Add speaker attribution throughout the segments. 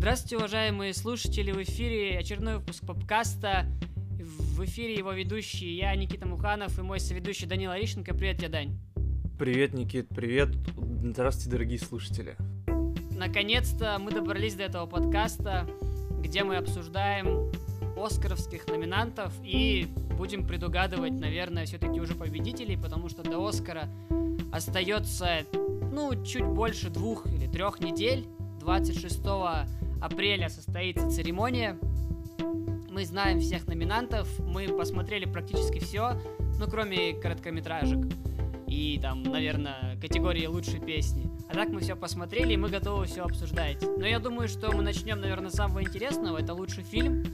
Speaker 1: Здравствуйте, уважаемые слушатели! В эфире очередной выпуск попкаста. В эфире его ведущий я, Никита Муханов, и мой соведущий Данила Орищенко. Привет тебе, Дань!
Speaker 2: Привет, Никит, привет! Здравствуйте, дорогие слушатели!
Speaker 1: Наконец-то мы добрались до этого подкаста, где мы обсуждаем оскаровских номинантов и будем предугадывать, наверное, все-таки уже победителей, потому что до Оскара остается, ну, чуть больше двух или трех недель. 26 апреля состоится церемония. Мы знаем всех номинантов, мы посмотрели практически все, ну, кроме короткометражек и там, наверное, категории лучшей песни. А так мы все посмотрели, и мы готовы все обсуждать. Но я думаю, что мы начнем, наверное, с самого интересного. Это лучший фильм.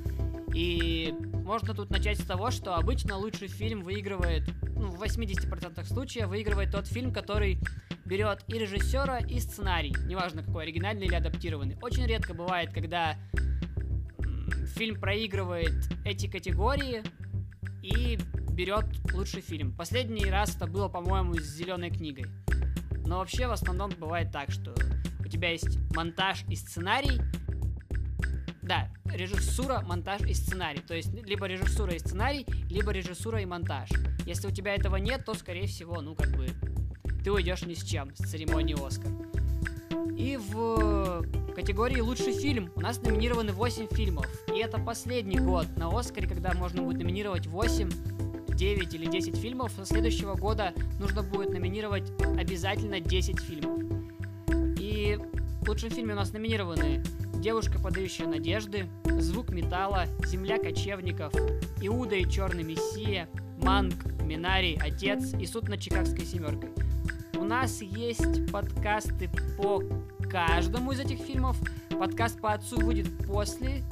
Speaker 1: И можно тут начать с того, что обычно лучший фильм выигрывает, ну, в 80% случаев выигрывает тот фильм, который берет и режиссера, и сценарий, неважно какой, оригинальный или адаптированный. Очень редко бывает, когда фильм проигрывает эти категории и берет лучший фильм. Последний раз это было, по-моему, с зеленой книгой. Но вообще в основном бывает так, что у тебя есть монтаж и сценарий. Да, режиссура, монтаж и сценарий. То есть либо режиссура и сценарий, либо режиссура и монтаж. Если у тебя этого нет, то, скорее всего, ну, как бы, ты уйдешь ни с чем с церемонии Оскар. И в категории «Лучший фильм» у нас номинированы 8 фильмов. И это последний год на Оскаре, когда можно будет номинировать 8 9 или 10 фильмов, со следующего года нужно будет номинировать обязательно 10 фильмов. И в лучшем фильме у нас номинированы «Девушка, подающая надежды», «Звук металла», «Земля кочевников», «Иуда и черный мессия», «Манг», «Минарий», «Отец» и «Суд над Чикагской семеркой». У нас есть подкасты по каждому из этих фильмов. Подкаст по отцу выйдет после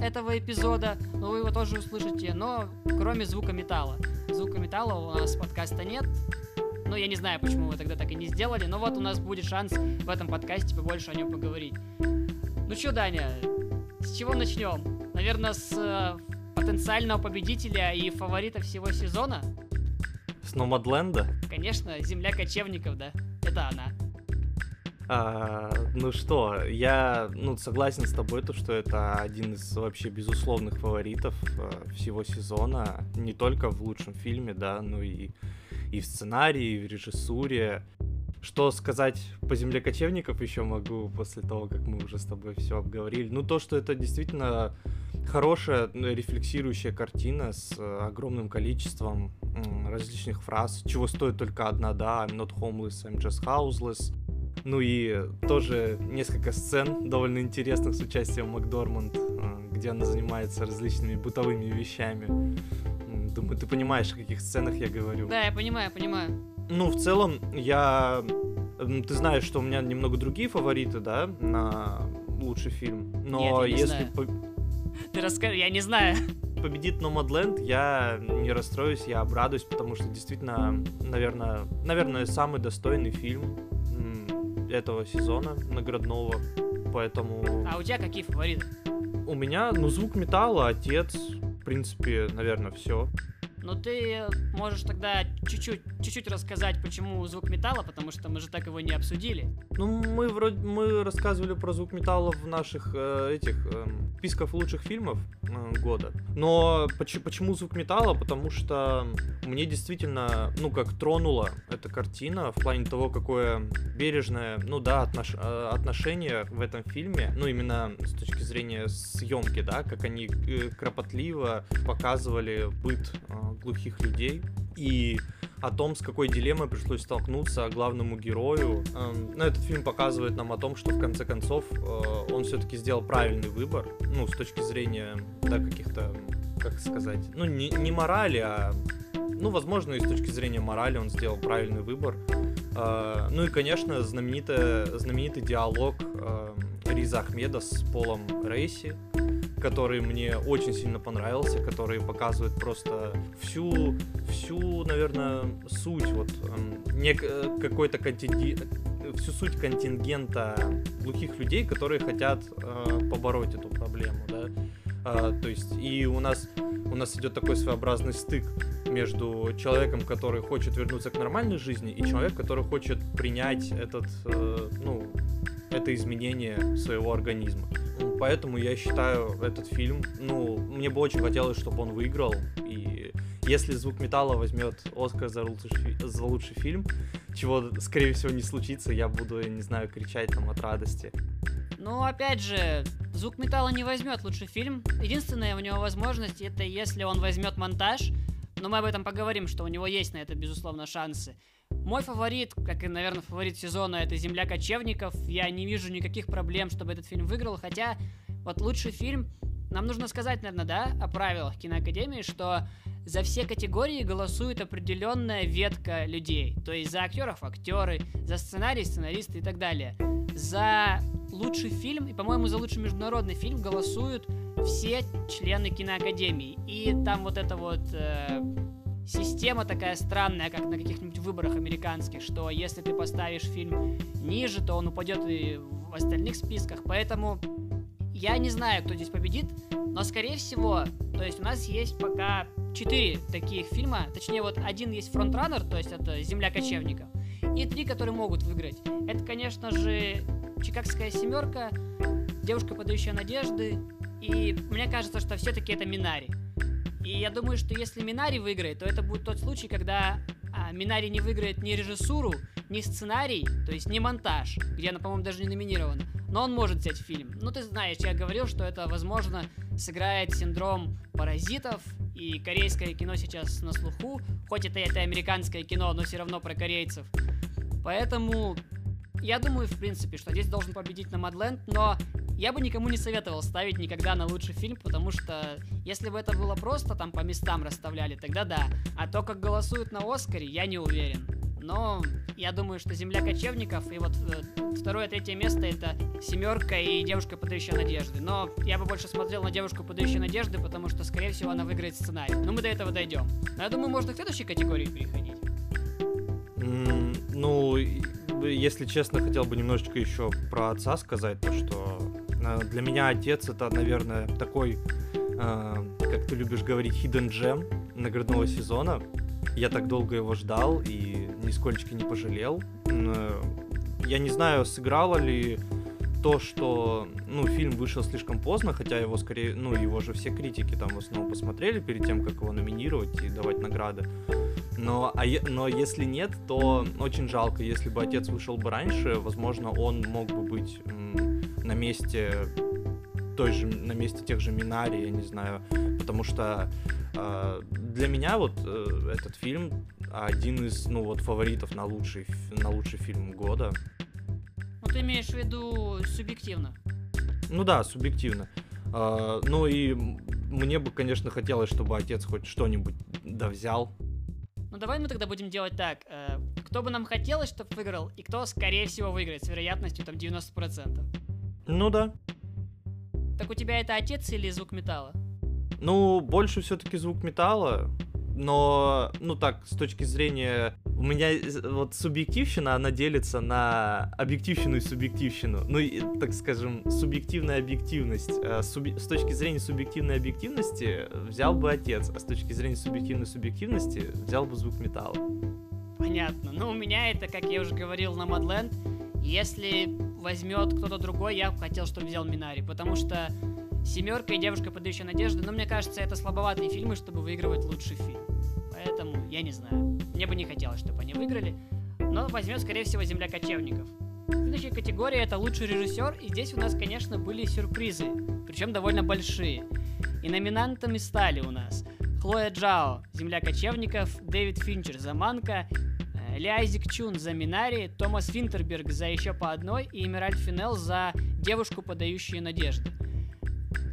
Speaker 1: этого эпизода, но вы его тоже услышите, но кроме звука металла. Звука металла у нас подкаста нет, но я не знаю, почему вы тогда так и не сделали, но вот у нас будет шанс в этом подкасте побольше о нем поговорить. Ну что, Даня, с чего начнем? Наверное, с э, потенциального победителя и фаворита всего сезона?
Speaker 2: С Номадленда?
Speaker 1: Конечно, Земля кочевников, да. Это она.
Speaker 2: А, ну что, я ну, согласен с тобой, то, что это один из вообще безусловных фаворитов э, всего сезона. Не только в лучшем фильме, да, но и, и в сценарии, и в режиссуре. Что сказать по земле кочевников еще могу после того, как мы уже с тобой все обговорили. Ну, то, что это действительно хорошая рефлексирующая картина с э, огромным количеством различных фраз, чего стоит только одна, да, I'm not homeless, I'm just houseless. Ну и тоже несколько сцен довольно интересных с участием Макдорманд, э, где она занимается различными бытовыми вещами. Думаю, ты понимаешь, о каких сценах я говорю.
Speaker 1: Да, я понимаю, понимаю.
Speaker 2: Ну, в целом, я... Ты знаешь, что у меня немного другие фавориты, да, на лучший фильм. Но
Speaker 1: Нет, я
Speaker 2: если...
Speaker 1: По... Ты расскажи, я не знаю.
Speaker 2: Победит Номадленд, я не расстроюсь, я обрадуюсь, потому что действительно, наверное, наверное, самый достойный фильм этого сезона наградного, поэтому...
Speaker 1: А у тебя какие фавориты?
Speaker 2: У меня, ну, звук металла, отец, в принципе, наверное, все.
Speaker 1: Ну ты можешь тогда чуть-чуть, чуть-чуть рассказать, почему звук металла, потому что мы же так его не обсудили.
Speaker 2: Ну мы вроде мы рассказывали про звук металла в наших э, этих э, списках лучших фильмов э, года. Но почему, почему звук металла? Потому что мне действительно, ну как тронула эта картина в плане того, какое бережное, ну да, отнош, э, отношение в этом фильме, ну именно с точки зрения съемки, да, как они э, кропотливо показывали быт э, глухих людей и о том, с какой дилеммой пришлось столкнуться главному герою. Эм, ну, этот фильм показывает нам о том, что в конце концов э, он все-таки сделал правильный выбор, ну, с точки зрения, да, каких-то, как сказать, ну, не, не морали, а, ну, возможно, и с точки зрения морали он сделал правильный выбор. Э, ну и, конечно, знаменитый, знаменитый диалог э, Риза Ахмеда с Полом Рейси, который мне очень сильно понравился, который показывает просто всю, всю, наверное, суть вот эм, не какой-то контингент, всю суть контингента глухих людей, которые хотят э, побороть эту проблему, да. Э, то есть и у нас у нас идет такой своеобразный стык между человеком, который хочет вернуться к нормальной жизни, и человек, который хочет принять этот, э, ну, это изменение своего организма. Поэтому я считаю этот фильм, ну, мне бы очень хотелось, чтобы он выиграл, и если «Звук металла» возьмет Оскар за лучший, за лучший фильм, чего, скорее всего, не случится, я буду, я не знаю, кричать там от радости.
Speaker 1: Ну, опять же, «Звук металла» не возьмет лучший фильм. Единственная у него возможность, это если он возьмет монтаж, но мы об этом поговорим, что у него есть на это, безусловно, шансы. Мой фаворит, как и, наверное, фаворит сезона, это «Земля кочевников». Я не вижу никаких проблем, чтобы этот фильм выиграл, хотя вот лучший фильм... Нам нужно сказать, наверное, да, о правилах киноакадемии, что за все категории голосует определенная ветка людей. То есть за актеров актеры, за сценарий сценаристы и так далее. За лучший фильм и, по-моему, за лучший международный фильм голосуют все члены киноакадемии. И там вот это вот э, система такая странная, как на каких-нибудь выборах американских, что если ты поставишь фильм ниже, то он упадет и в остальных списках. Поэтому я не знаю, кто здесь победит, но скорее всего, то есть у нас есть пока четыре таких фильма, точнее вот один есть фронтранер, то есть это «Земля кочевников», и три, которые могут выиграть. Это, конечно же, «Чикагская семерка», «Девушка, подающая надежды», и мне кажется, что все-таки это Минари. И я думаю, что если Минари выиграет, то это будет тот случай, когда а, Минари не выиграет ни режиссуру, ни сценарий, то есть ни монтаж, где она, по-моему, даже не номинирована, но он может взять фильм. Ну, ты знаешь, я говорил, что это, возможно, сыграет синдром паразитов, и корейское кино сейчас на слуху, хоть это это американское кино, но все равно про корейцев. Поэтому я думаю, в принципе, что здесь должен победить Номадленд, но я бы никому не советовал ставить никогда на лучший фильм, потому что если бы это было просто там по местам расставляли, тогда да. А то, как голосуют на Оскаре, я не уверен. Но я думаю, что «Земля кочевников» и вот э, второе, третье место это «Семерка» и «Девушка, подающая надежды». Но я бы больше смотрел на «Девушку, подающую надежды», потому что, скорее всего, она выиграет сценарий. Но мы до этого дойдем. Но я думаю, можно к следующей категории переходить.
Speaker 2: Mm, ну, если честно, хотел бы немножечко еще про отца сказать, то что Э, для меня отец это, наверное, такой, э, как ты любишь говорить, hidden gem наградного сезона. Я так долго его ждал и нисколько не пожалел. Э, я не знаю, сыграло ли то, что, ну, фильм вышел слишком поздно, хотя его скорее, ну, его же все критики там в основном посмотрели перед тем, как его номинировать и давать награды. Но, а, но если нет, то очень жалко, если бы отец вышел бы раньше, возможно, он мог бы быть на месте той же, на месте тех же Минари, я не знаю, потому что э, для меня вот э, этот фильм один из, ну вот, фаворитов на лучший, на лучший фильм года.
Speaker 1: Ну, ты имеешь в виду субъективно?
Speaker 2: Ну да, субъективно. Э, ну и мне бы, конечно, хотелось, чтобы отец хоть что-нибудь да взял.
Speaker 1: Ну давай мы тогда будем делать так. Э, кто бы нам хотелось, чтобы выиграл, и кто, скорее всего, выиграет с вероятностью там 90%.
Speaker 2: Ну да.
Speaker 1: Так у тебя это отец или звук металла?
Speaker 2: Ну, больше все-таки звук металла, но, ну так, с точки зрения... У меня вот субъективщина, она делится на объективщину и субъективщину. Ну, и, так скажем, субъективная объективность. Э, Суб... С точки зрения субъективной объективности взял бы отец, а с точки зрения субъективной субъективности взял бы звук металла.
Speaker 1: Понятно. Ну, у меня это, как я уже говорил на Мадленд, если возьмет кто-то другой, я бы хотел, чтобы взял Минари, потому что «Семерка» и «Девушка, подающая надежды», ну, мне кажется, это слабоватые фильмы, чтобы выигрывать лучший фильм. Поэтому, я не знаю, мне бы не хотелось, чтобы они выиграли, но возьмет, скорее всего, «Земля кочевников». Следующая категория — это лучший режиссер, и здесь у нас, конечно, были сюрпризы, причем довольно большие. И номинантами стали у нас Хлоя Джао, «Земля кочевников», Дэвид Финчер, «Заманка», Ли Айзек Чун за Минари, Томас Винтерберг за еще по одной и Эмираль Финел за девушку, подающую надежды.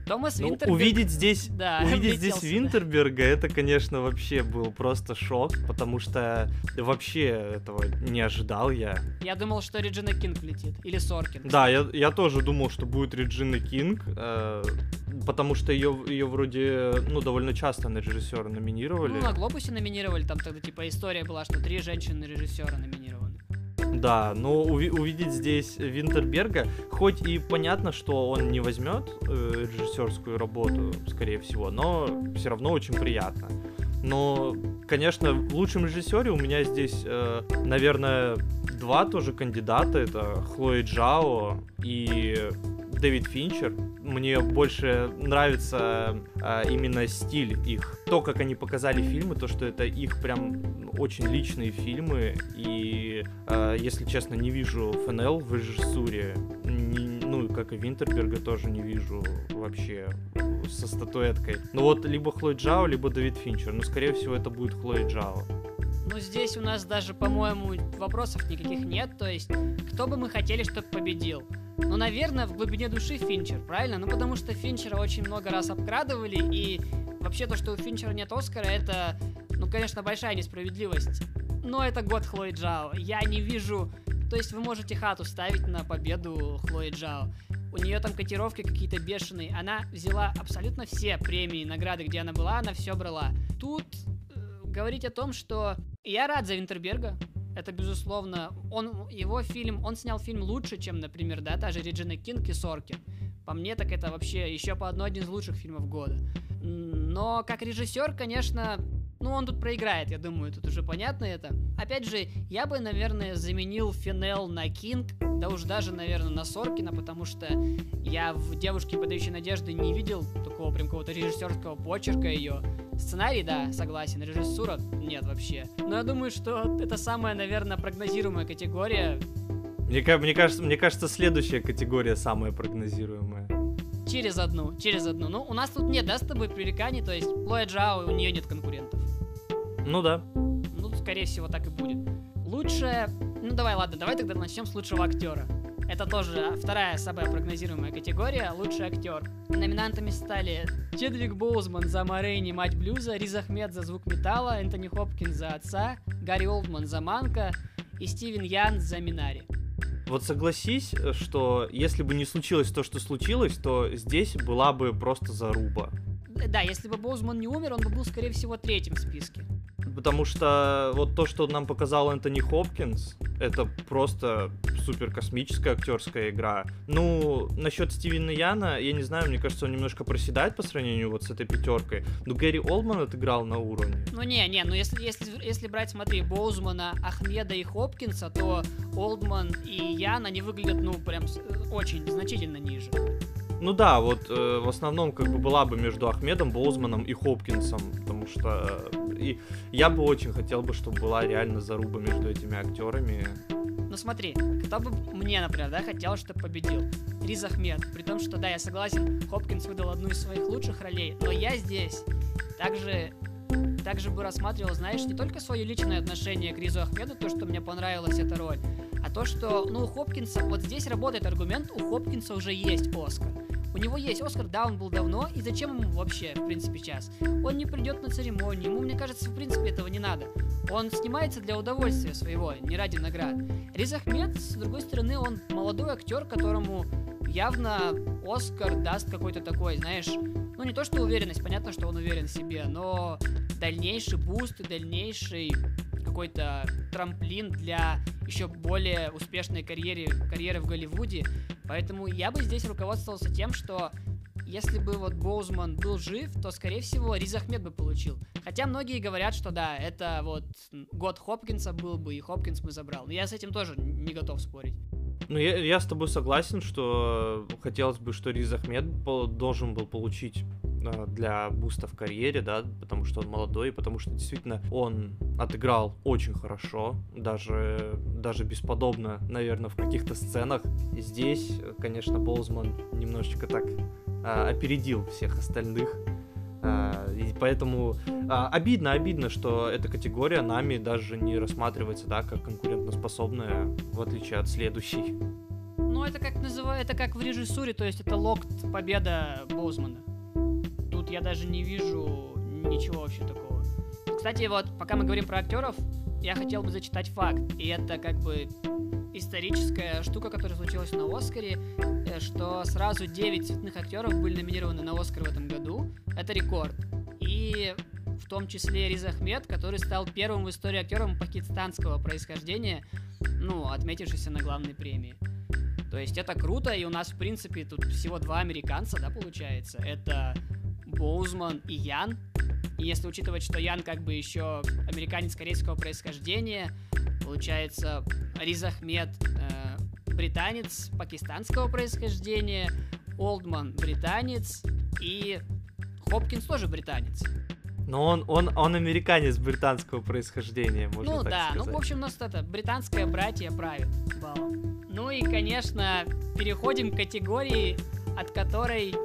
Speaker 2: Томас ну, Винтерберг... Увидеть здесь, да, увидеть здесь Винтерберга, это, конечно, вообще был просто шок, потому что вообще этого не ожидал я.
Speaker 1: Я думал, что Реджина Кинг летит, или Соркин.
Speaker 2: Да, я, я тоже думал, что будет Реджина Кинг, э, потому что ее, ее вроде, ну, довольно часто на режиссера номинировали. Ну,
Speaker 1: на Глобусе номинировали, там тогда, типа, история была, что три женщины-режиссера номинировали.
Speaker 2: Да, но уви- увидеть здесь Винтерберга, хоть и понятно, что он не возьмет э, режиссерскую работу, скорее всего, но все равно очень приятно. Но, конечно, в лучшем режиссере у меня здесь, э, наверное, два тоже кандидата. Это Хлои Джао и Дэвид Финчер. Мне больше нравится а, именно стиль их. То, как они показали фильмы, то, что это их прям очень личные фильмы. И, а, если честно, не вижу ФНЛ в режиссуре. Ну, как и Винтерберга тоже не вижу вообще со статуэткой. Ну вот, либо Хлой Джао, либо Дэвид Финчер. Но, скорее всего, это будет Хлоя Джао.
Speaker 1: Ну, здесь у нас даже, по-моему, вопросов никаких нет. То есть, кто бы мы хотели, чтобы победил? Ну, наверное, в глубине души Финчер, правильно? Ну, потому что Финчера очень много раз обкрадывали, и вообще то, что у Финчера нет Оскара, это, ну, конечно, большая несправедливость. Но это год Хлои Джао. Я не вижу... То есть вы можете хату ставить на победу Хлои Джао. У нее там котировки какие-то бешеные. Она взяла абсолютно все премии, награды, где она была, она все брала. Тут э, говорить о том, что я рад за Винтерберга, это безусловно, он, его фильм, он снял фильм лучше, чем, например, да, та же Реджина Кинг и Соркин. По мне, так это вообще еще по одной один из лучших фильмов года. Но как режиссер, конечно, ну, он тут проиграет, я думаю, тут уже понятно это. Опять же, я бы, наверное, заменил Финел на Кинг, да уж даже, наверное, на Соркина, потому что я в «Девушке, подающей надежды» не видел такого прям какого-то режиссерского почерка ее. Сценарий, да, согласен, режиссура нет вообще. Но я думаю, что это самая, наверное, прогнозируемая категория.
Speaker 2: Мне, мне, кажется, мне кажется, следующая категория самая прогнозируемая.
Speaker 1: Через одну, через одну. Ну, у нас тут нет, да, с тобой пререканий, то есть Лоя Джао, у нее нет конкурентов.
Speaker 2: Ну да.
Speaker 1: Ну, скорее всего, так и будет. Лучшее... Ну, давай, ладно, давай тогда начнем с лучшего актера. Это тоже вторая самая прогнозируемая категория — лучший актер. Номинантами стали Чедвик Боузман за Морейни «Мать блюза», Риз Ахмед за «Звук металла», Энтони Хопкинс за «Отца», Гарри Олдман за «Манка» и Стивен Ян за «Минари».
Speaker 2: Вот согласись, что если бы не случилось то, что случилось, то здесь была бы просто заруба.
Speaker 1: Да, если бы Боузман не умер, он бы был, скорее всего, третьим в списке
Speaker 2: потому что вот то, что нам показал Энтони Хопкинс, это просто супер космическая актерская игра. Ну, насчет Стивена Яна, я не знаю, мне кажется, он немножко проседает по сравнению вот с этой пятеркой. Но Гэри Олдман отыграл на уровне.
Speaker 1: Ну не, не, ну если, если, если брать, смотри, Боузмана, Ахмеда и Хопкинса, то Олдман и Ян, они выглядят, ну, прям очень значительно ниже.
Speaker 2: Ну да, вот э, в основном как бы была бы между Ахмедом, Боузманом и Хопкинсом, потому что э, и я бы очень хотел бы, чтобы была реально заруба между этими актерами.
Speaker 1: Ну смотри, кто бы мне, например, да, хотел, чтобы победил? Риз Ахмед. При том, что, да, я согласен, Хопкинс выдал одну из своих лучших ролей, но я здесь также также бы рассматривал, знаешь, не только свое личное отношение к Ризу Ахмеду, то, что мне понравилась эта роль, а то, что, ну, у Хопкинса, вот здесь работает аргумент, у Хопкинса уже есть Оскар. У него есть Оскар, да, он был давно, и зачем ему вообще, в принципе, сейчас? Он не придет на церемонию, ему, мне кажется, в принципе, этого не надо. Он снимается для удовольствия своего, не ради наград. Риз Ахмед, с другой стороны, он молодой актер, которому явно Оскар даст какой-то такой, знаешь, ну не то что уверенность, понятно, что он уверен в себе, но дальнейший boost и дальнейший какой-то трамплин для еще более успешной карьеры, карьеры в Голливуде. Поэтому я бы здесь руководствовался тем, что если бы вот Боузман был жив, то, скорее всего, Риз Ахмед бы получил. Хотя многие говорят, что да, это вот год Хопкинса был бы, и Хопкинс бы забрал. Но я с этим тоже не готов спорить.
Speaker 2: Ну, я, я с тобой согласен, что хотелось бы, что Риз Ахмед должен был получить а, для буста в карьере, да, потому что он молодой, потому что действительно он отыграл очень хорошо, даже, даже бесподобно, наверное, в каких-то сценах. Здесь, конечно, Болзман немножечко так а, опередил всех остальных. А, и поэтому а, обидно, обидно, что эта категория нами даже не рассматривается, да, как конкурентоспособная, в отличие от следующей.
Speaker 1: Ну, это как называют, это как в режиссуре, то есть это локт победа Боузмана тут я даже не вижу ничего вообще такого. Кстати, вот, пока мы говорим про актеров, я хотел бы зачитать факт. И это как бы историческая штука, которая случилась на Оскаре, э, что сразу 9 цветных актеров были номинированы на Оскар в этом году. Это рекорд. И в том числе Риз Ахмед, который стал первым в истории актером пакистанского происхождения, ну, отметившийся на главной премии. То есть это круто, и у нас, в принципе, тут всего два американца, да, получается. Это Боузман и Ян. И если учитывать, что Ян как бы еще американец корейского происхождения, получается Риз Ахмед, э, британец пакистанского происхождения, Олдман британец и Хопкинс тоже британец.
Speaker 2: Но он, он, он американец британского происхождения, можно
Speaker 1: ну
Speaker 2: так
Speaker 1: да,
Speaker 2: сказать.
Speaker 1: ну в общем у нас это британское братья правит балом. Ну и, конечно, переходим к категории, от которой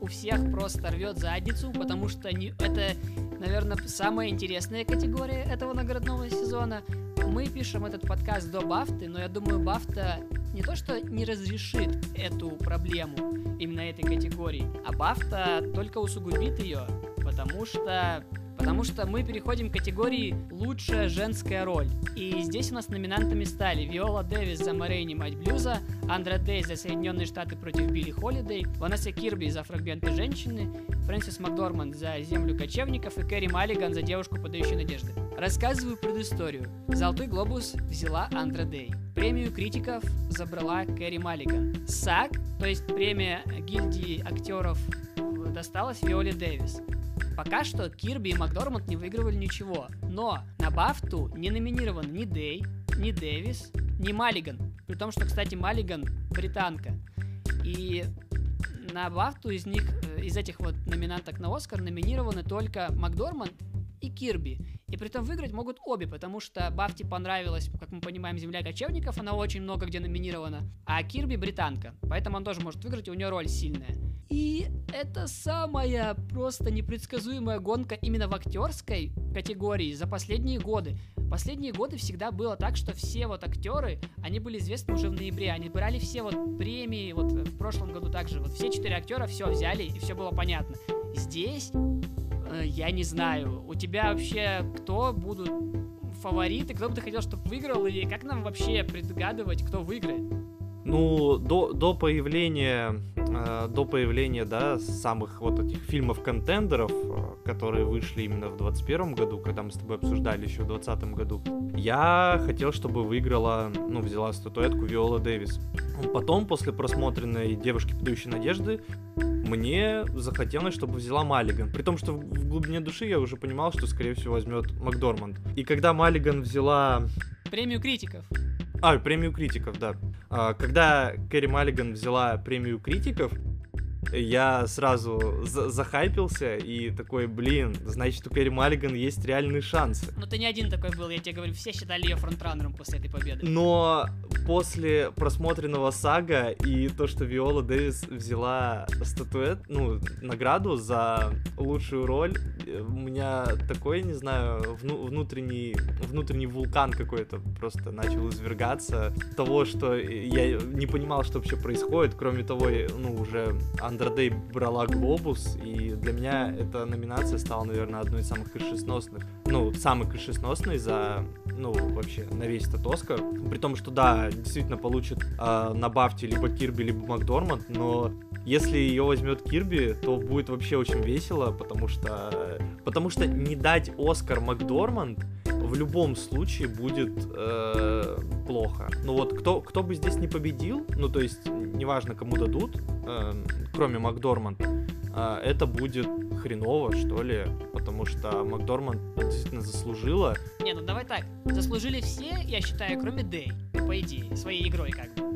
Speaker 1: у всех просто рвет задницу, потому что не, это, наверное, самая интересная категория этого наградного сезона. Мы пишем этот подкаст до Бафты, но я думаю, Бафта не то что не разрешит эту проблему именно этой категории, а Бафта только усугубит ее, потому что Потому что мы переходим к категории «Лучшая женская роль». И здесь у нас номинантами стали Виола Дэвис за «Морейни. Мать блюза», Андра Дэй за «Соединенные Штаты против Билли Холидей», Ванесса Кирби за «Фрагменты женщины», Фрэнсис Макдорманд за «Землю кочевников» и Кэрри Маллиган за «Девушку, подающую надежды». Рассказываю предысторию. «Золотой глобус» взяла Андра Дэй. Премию критиков забрала Кэрри Маллиган. САК, то есть премия гильдии актеров, досталась Виоле Дэвис. Пока что Кирби и Макдорманд не выигрывали ничего, но на Бафту не номинирован ни Дэй, ни Дэвис, ни Маллиган. При том, что, кстати, Маллиган британка. И на Бафту из них, э, из этих вот номинанток на Оскар номинированы только Макдорманд и Кирби. И при этом выиграть могут обе, потому что Бафти понравилась, как мы понимаем, «Земля кочевников», она очень много где номинирована, а Кирби британка, поэтому он тоже может выиграть, и у нее роль сильная. И это самая просто непредсказуемая гонка именно в актерской категории за последние годы. Последние годы всегда было так, что все вот актеры, они были известны уже в ноябре, они брали все вот премии, вот в прошлом году также, вот все четыре актера все взяли, и все было понятно. Здесь я не знаю, у тебя вообще кто будут фавориты, кто бы ты хотел, чтобы выиграл, и как нам вообще предугадывать, кто выиграет?
Speaker 2: Ну, до, до появления, э, до появления, да, самых вот этих фильмов-контендеров, э, которые вышли именно в 21 году, когда мы с тобой обсуждали еще в 20 году, я хотел, чтобы выиграла, ну, взяла статуэтку Виола Дэвис. Потом, после просмотренной «Девушки, подающей надежды», мне захотелось, чтобы взяла Маллиган. При том, что в глубине души я уже понимал, что, скорее всего, возьмет Макдорманд. И когда Маллиган взяла
Speaker 1: Премию критиков.
Speaker 2: А, премию критиков, да. А, Когда Кэрри Маллиган взяла премию критиков, я сразу за- захайпился и такой, блин, значит, у Кэрри Маллиган есть реальные шансы.
Speaker 1: Но ты не один такой был, я тебе говорю, все считали ее фронтранером после этой победы.
Speaker 2: Но после просмотренного сага и то, что Виола Дэвис взяла статуэт, ну, награду за лучшую роль, у меня такой, не знаю, вну- внутренний, внутренний вулкан какой-то просто начал извергаться того, что я не понимал, что вообще происходит. Кроме того, ну, уже Дэй брала глобус, и для меня эта номинация стала, наверное, одной из самых крышесносных. Ну, самой крышесносной за, ну, вообще, на весь этот Оскар. При том, что, да, действительно получит э, на Бафте либо Кирби, либо Макдорманд, но если ее возьмет Кирби, то будет вообще очень весело, потому что, потому что не дать Оскар Макдорманд в любом случае будет э, плохо. Ну вот кто, кто бы здесь не победил, ну то есть неважно кому дадут, э, кроме Макдорманд, э, это будет хреново, что ли, потому что Макдорманд действительно заслужила.
Speaker 1: Не, ну давай так. Заслужили все, я считаю, кроме Дэй. По идее, своей игрой как бы.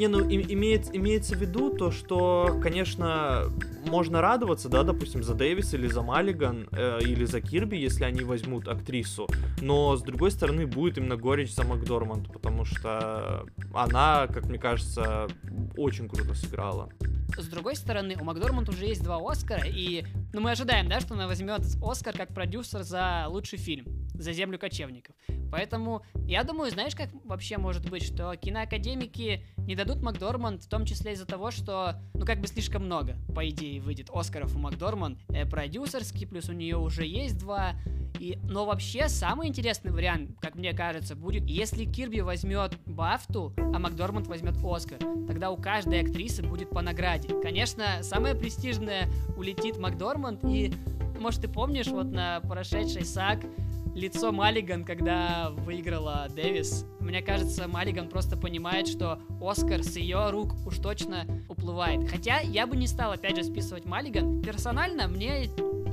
Speaker 2: Не, ну и- имеет, имеется в виду то, что, конечно, можно радоваться, да, допустим, за Дэвис или за Маллиган, э, или за Кирби, если они возьмут актрису, но, с другой стороны, будет именно горечь за Макдорманд, потому что она, как мне кажется, очень круто сыграла.
Speaker 1: С другой стороны, у Макдорманд уже есть два Оскара, и ну, мы ожидаем, да, что она возьмет Оскар как продюсер за лучший фильм, за «Землю кочевников». Поэтому я думаю, знаешь, как вообще может быть, что киноакадемики не дадут Макдорманд, в том числе из-за того, что, ну, как бы слишком много, по идее, выйдет Оскаров у Макдорманд, э, продюсерский, плюс у нее уже есть два, и, но вообще самый интересный вариант, как мне кажется, будет, если Кирби возьмет Бафту, а Макдорманд возьмет Оскар. Тогда у каждой актрисы будет по награде. Конечно, самое престижное улетит Макдорманд, и, может, ты помнишь, вот на прошедшей САГ лицо Маллиган, когда выиграла Дэвис. Мне кажется, Маллиган просто понимает, что Оскар с ее рук уж точно уплывает. Хотя я бы не стал, опять же, списывать Маллиган. Персонально, мне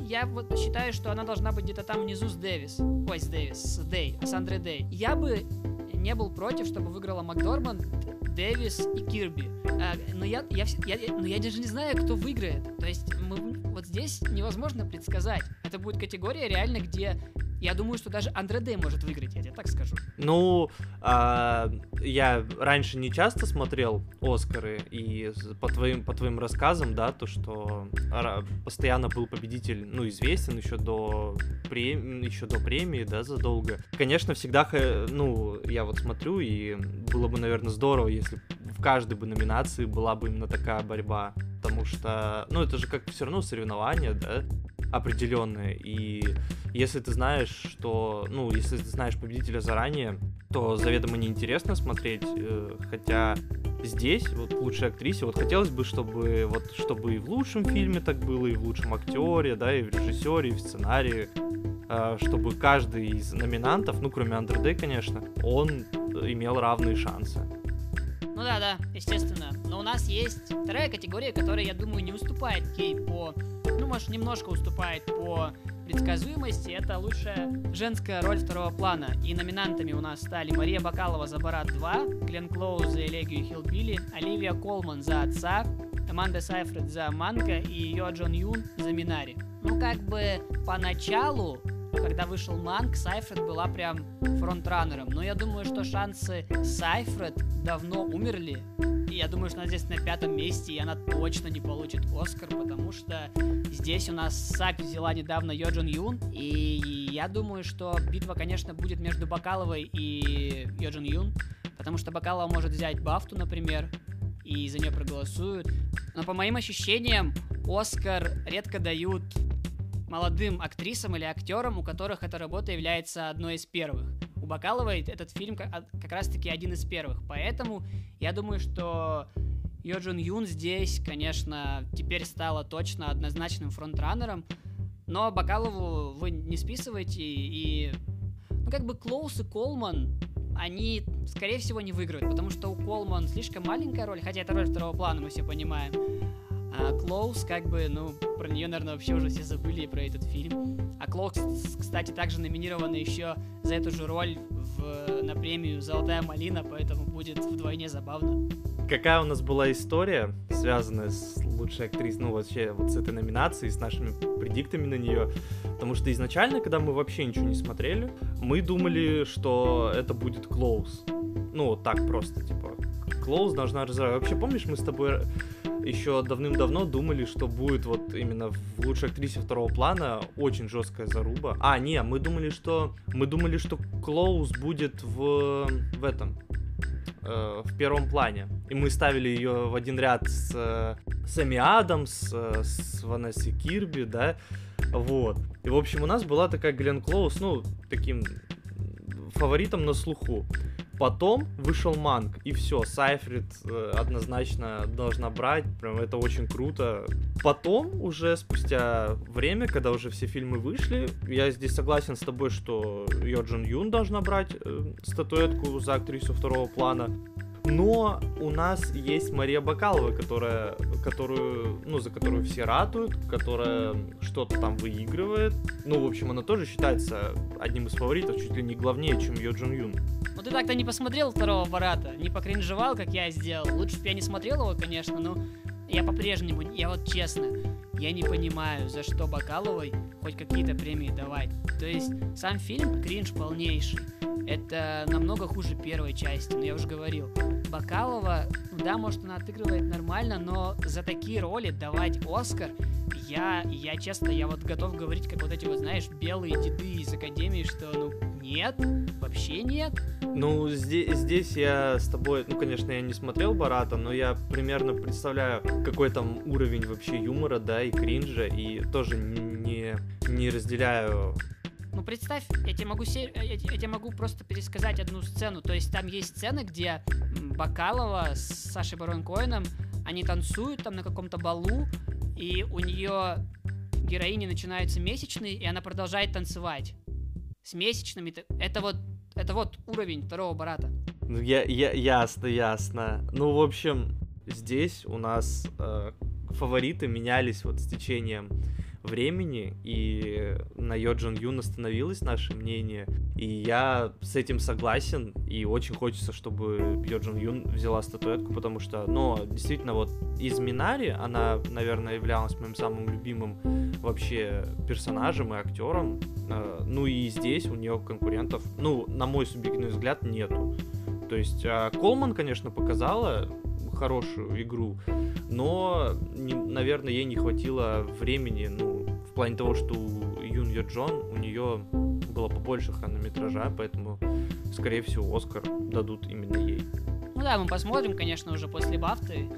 Speaker 1: я вот считаю, что она должна быть где-то там внизу с Дэвис. Ой, с Дэвис, с Дэй, с Андре Дэй. Я бы не был против, чтобы выиграла Макдорманд, Дэвис и Кирби. А, но я, я, я, но я даже не знаю, кто выиграет. То есть мы, вот здесь невозможно предсказать. Это будет категория реально, где я думаю, что даже Андреде может выиграть, я тебе так скажу.
Speaker 2: Ну, а, я раньше не часто смотрел Оскары, и по твоим, по твоим рассказам, да, то, что постоянно был победитель, ну, известен еще до, прем... еще до премии, да, задолго. Конечно, всегда, ну, я вот смотрю, и было бы, наверное, здорово, если в каждой бы номинации была бы именно такая борьба, потому что, ну, это же как все равно соревнования, да, определенные, и если ты знаешь, что, ну, если ты знаешь победителя заранее, то заведомо неинтересно смотреть, э, хотя здесь, вот лучшей актрисе, вот хотелось бы, чтобы вот чтобы и в лучшем фильме так было, и в лучшем актере, да, и в режиссере, и в сценарии, э, чтобы каждый из номинантов, ну, кроме Андреде, конечно, он имел равные шансы.
Speaker 1: Ну да, да, естественно. Но у нас есть вторая категория, которая, я думаю, не уступает Кей по... Ну, может, немножко уступает по предсказуемости. Это лучшая женская роль второго плана. И номинантами у нас стали Мария Бакалова за «Барат 2», Глен Клоуз за «Элегию Хилбили», Оливия Колман за «Отца», Аманда Сайфред за «Манка» и Йо Джон Юн за «Минари». Ну, как бы поначалу когда вышел Манк, Сайфред была прям фронтранером. Но я думаю, что шансы Сайфред давно умерли. И я думаю, что она здесь на пятом месте, и она точно не получит Оскар, потому что здесь у нас Сак взяла недавно Йоджин Юн. И я думаю, что битва, конечно, будет между Бакаловой и Йоджин Юн. Потому что Бакалова может взять Бафту, например, и за нее проголосуют. Но по моим ощущениям, Оскар редко дают молодым актрисам или актерам, у которых эта работа является одной из первых. У Бакаловой этот фильм как, как раз-таки один из первых. Поэтому я думаю, что Йо Джун Юн здесь, конечно, теперь стала точно однозначным фронтранером. Но Бакалову вы не списываете и... Ну, как бы Клоус и Колман, они, скорее всего, не выиграют, потому что у Колман слишком маленькая роль, хотя это роль второго плана, мы все понимаем. А Клоус, как бы, ну, про нее, наверное, вообще уже все забыли про этот фильм. А Клоус, кстати, также номинирована еще за эту же роль в, на премию «Золотая малина», поэтому будет вдвойне забавно.
Speaker 2: Какая у нас была история, связанная с лучшей актрисой, ну, вообще, вот с этой номинацией, с нашими предиктами на нее? Потому что изначально, когда мы вообще ничего не смотрели, мы думали, что это будет Клоус. Ну, вот так просто, типа, Клоус должна разрывать. Вообще, помнишь, мы с тобой еще давным-давно думали, что будет вот именно в лучшей актрисе второго плана очень жесткая заруба. А, не, мы думали, что мы думали, что Клоус будет в в этом э, в первом плане. И мы ставили ее в один ряд с э, Сэмми Адамс, э, с Ванессой Кирби, да, вот. И, в общем, у нас была такая Глен Клоус, ну, таким фаворитом на слуху. Потом вышел Манг, и все, Сайфрид э, однозначно должна брать, прям это очень круто. Потом, уже спустя время, когда уже все фильмы вышли, я здесь согласен с тобой, что Йо Джун Юн должна брать э, статуэтку за актрису второго плана. Но у нас есть Мария Бакалова, которая, которую, ну, за которую все ратуют, которая что-то там выигрывает. Ну, в общем, она тоже считается одним из фаворитов, чуть ли не главнее, чем Йо Джун Юн.
Speaker 1: Ну ты так-то не посмотрел второго барата, не покринжевал, как я сделал. Лучше бы я не смотрел его, конечно, но я по-прежнему, я вот честно, я не понимаю, за что Бакаловой хоть какие-то премии давать. То есть сам фильм кринж полнейший. Это намного хуже первой части, но я уже говорил. Бакалова, ну да, может она отыгрывает нормально, но за такие роли давать Оскар, я, я честно, я вот готов говорить, как вот эти вот, знаешь, белые деды из Академии, что, ну, нет, вообще нет.
Speaker 2: Ну, здесь, здесь я с тобой, ну, конечно, я не смотрел Барата, но я примерно представляю, какой там уровень вообще юмора, да, и кринжа, и тоже не, не разделяю
Speaker 1: ну, представь, я тебе, могу се... я, тебе могу просто пересказать одну сцену. То есть там есть сцены, где Бакалова с Сашей Барон Коэном, они танцуют там на каком-то балу, и у нее героини начинаются месячные, и она продолжает танцевать. С месячными. Это вот, это вот уровень второго барата.
Speaker 2: Ну, я, я, ясно, ясно. Ну, в общем, здесь у нас э, фавориты менялись вот с течением времени, и на Йоджин Юн остановилось наше мнение. И я с этим согласен, и очень хочется, чтобы Йо Джун Юн взяла статуэтку, потому что, ну, действительно, вот из Минари она, наверное, являлась моим самым любимым вообще персонажем и актером. Э, ну и здесь у нее конкурентов, ну, на мой субъективный взгляд, нету. То есть а Колман, конечно, показала хорошую игру, но, наверное, ей не хватило времени, ну, в плане того, что у Йо Джон, у нее было побольше хронометража, поэтому, скорее всего, Оскар дадут именно ей.
Speaker 1: Ну да, мы посмотрим, конечно, уже после Бафты,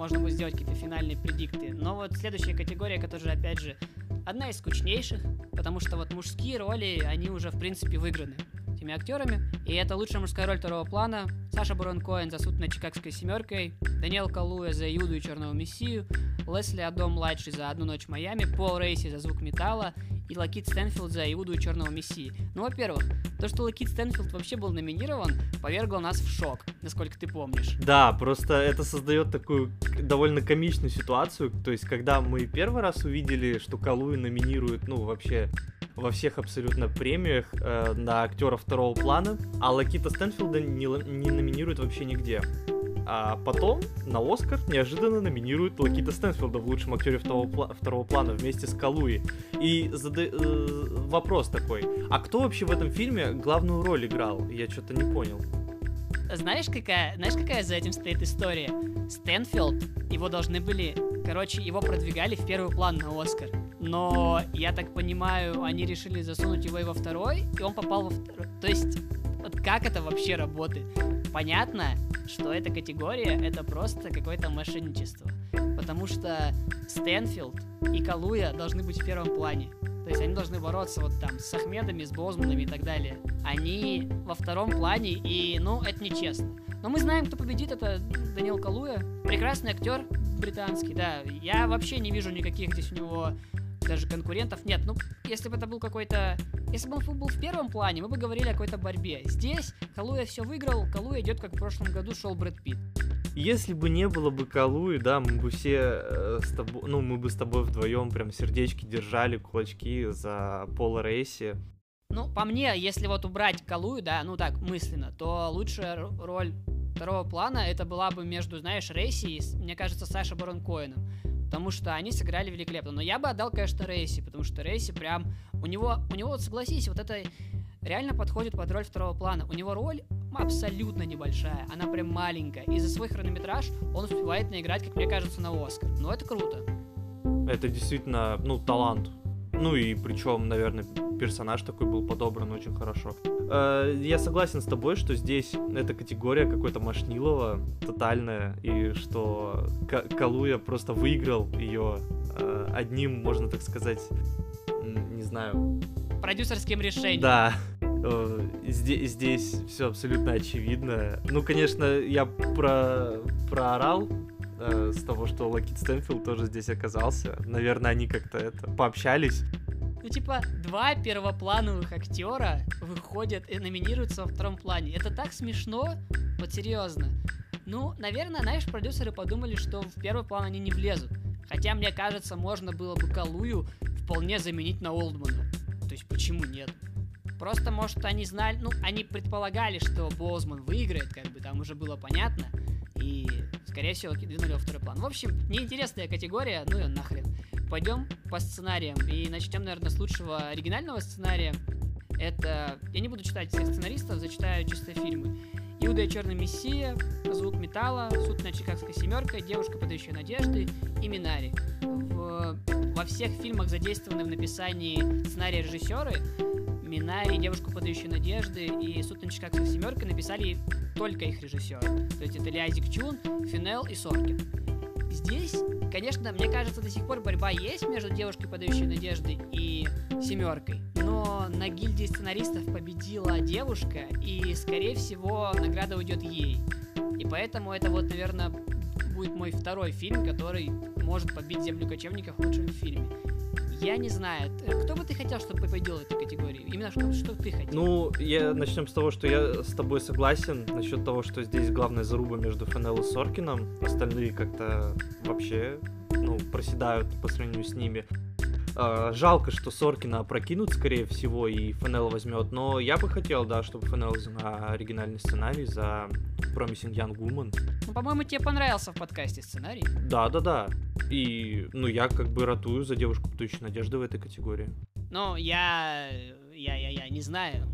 Speaker 1: можно будет сделать какие-то финальные предикты. Но вот следующая категория, которая, опять же, одна из скучнейших, потому что вот мужские роли, они уже, в принципе, выиграны этими актерами. И это лучшая мужская роль второго плана. Саша Барон Коэн за суд над Чикагской семеркой, Даниэл Калуя за Иуду и Черного Мессию, Лесли Адом младший за Одну ночь в Майами, Пол Рейси за Звук металла и Лакит Стэнфилд за Иуду и Черного Мессии. Ну, во-первых, то, что Лакит Стэнфилд вообще был номинирован, повергло нас в шок, насколько ты помнишь.
Speaker 2: Да, просто это создает такую довольно комичную ситуацию. То есть, когда мы первый раз увидели, что Калуи номинируют, ну, вообще во всех абсолютно премиях э, на актера второго плана, а Лакита Стэнфилда не, не номинируют вообще нигде. А потом на Оскар неожиданно номинируют Лакита Стэнфилда в лучшем актере второго, второго плана вместе с Калуи. И зада... э, вопрос такой, а кто вообще в этом фильме главную роль играл? Я что-то не понял.
Speaker 1: Знаешь какая, знаешь, какая за этим стоит история? Стэнфилд, его должны были, короче, его продвигали в первый план на Оскар. Но, я так понимаю, они решили засунуть его и во второй, и он попал во второй. То есть, вот как это вообще работает? Понятно, что эта категория это просто какое-то мошенничество. Потому что Стэнфилд и Калуя должны быть в первом плане. То есть они должны бороться вот там с Ахмедами, с Бозманами и так далее. Они во втором плане, и, ну, это нечестно. Но мы знаем, кто победит, это Даниэл Калуя. Прекрасный актер британский, да. Я вообще не вижу никаких здесь у него даже конкурентов нет. Ну, если бы это был какой-то... Если бы он был в первом плане, мы бы говорили о какой-то борьбе. Здесь Калуя все выиграл, Калуя идет, как в прошлом году шел Брэд Питт.
Speaker 2: Если бы не было бы Калуи, да, мы бы все э, с тобой, ну, мы бы с тобой вдвоем прям сердечки держали, кулачки за Пола Рейси.
Speaker 1: Ну, по мне, если вот убрать Калую, да, ну так, мысленно, то лучшая роль второго плана это была бы между, знаешь, Рейси и, мне кажется, Саша Барон Коэном потому что они сыграли великолепно. Но я бы отдал, конечно, Рейси, потому что Рейси прям... У него, у него, вот согласись, вот это реально подходит под роль второго плана. У него роль абсолютно небольшая, она прям маленькая. И за свой хронометраж он успевает наиграть, как мне кажется, на Оскар. Но это круто.
Speaker 2: Это действительно, ну, талант. Ну и причем, наверное, персонаж такой был подобран очень хорошо. Э, я согласен с тобой, что здесь эта категория какой-то Машнилова тотальная, и что Калуя просто выиграл ее э, одним, можно так сказать, не знаю...
Speaker 1: Продюсерским решением.
Speaker 2: Да. Э, здесь, здесь все абсолютно очевидно. Ну, конечно, я про, проорал э, с того, что Лакит Стэнфилд тоже здесь оказался. Наверное, они как-то это пообщались.
Speaker 1: Ну, типа, два первоплановых актера выходят и номинируются во втором плане. Это так смешно, вот серьезно. Ну, наверное, знаешь, продюсеры подумали, что в первый план они не влезут. Хотя, мне кажется, можно было бы Калую вполне заменить на Олдмана. То есть, почему нет? Просто, может, они знали, ну, они предполагали, что Боузман выиграет, как бы там уже было понятно. И, скорее всего, двинули во второй план. В общем, неинтересная категория, ну и нахрен. Пойдем по сценариям. И начнем, наверное, с лучшего оригинального сценария. Это... Я не буду читать всех сценаристов, зачитаю чисто фильмы. Иуда и Черный Мессия, Звук металла, Суд на Чикагской семеркой, Девушка, подающая надежды и Минари. В... Во всех фильмах задействованы в написании сценария режиссеры. Минари, Девушку, подающую надежды и Суд на Чикагской семеркой написали только их режиссеры. То есть это Лязик Чун, Финел и Соркин. Здесь, конечно, мне кажется, до сих пор борьба есть между девушкой, подающей надежды, и семеркой. Но на гильдии сценаристов победила девушка, и, скорее всего, награда уйдет ей. И поэтому это вот, наверное, будет мой второй фильм, который может побить «Землю кочевников» в лучшем фильме. Я не знаю, кто бы ты хотел, чтобы победил эту категорию? Именно что, что ты хотел?
Speaker 2: Ну, я начнем с того, что я с тобой согласен насчет того, что здесь главная заруба между ФНЛ и Соркином. Остальные как-то вообще, ну, проседают по сравнению с ними. Э, жалко, что Соркина опрокинут, скорее всего, и ФНЛ возьмет, но я бы хотел, да, чтобы ФНЛ взяла оригинальный сценарий за Promising Young Woman.
Speaker 1: Ну, по-моему, тебе понравился в подкасте сценарий.
Speaker 2: Да-да-да. И, ну, я как бы ратую за девушку, подающую надежды в этой категории.
Speaker 1: Ну, я... Я, я, я не знаю.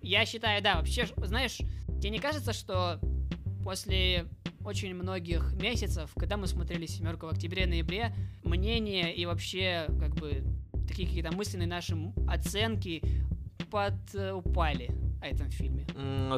Speaker 1: Я считаю, да, вообще, знаешь, тебе не кажется, что после очень многих месяцев, когда мы смотрели «семерку» в октябре-ноябре, мнение и вообще, как бы, такие какие-то мысленные наши оценки подупали о этом фильме.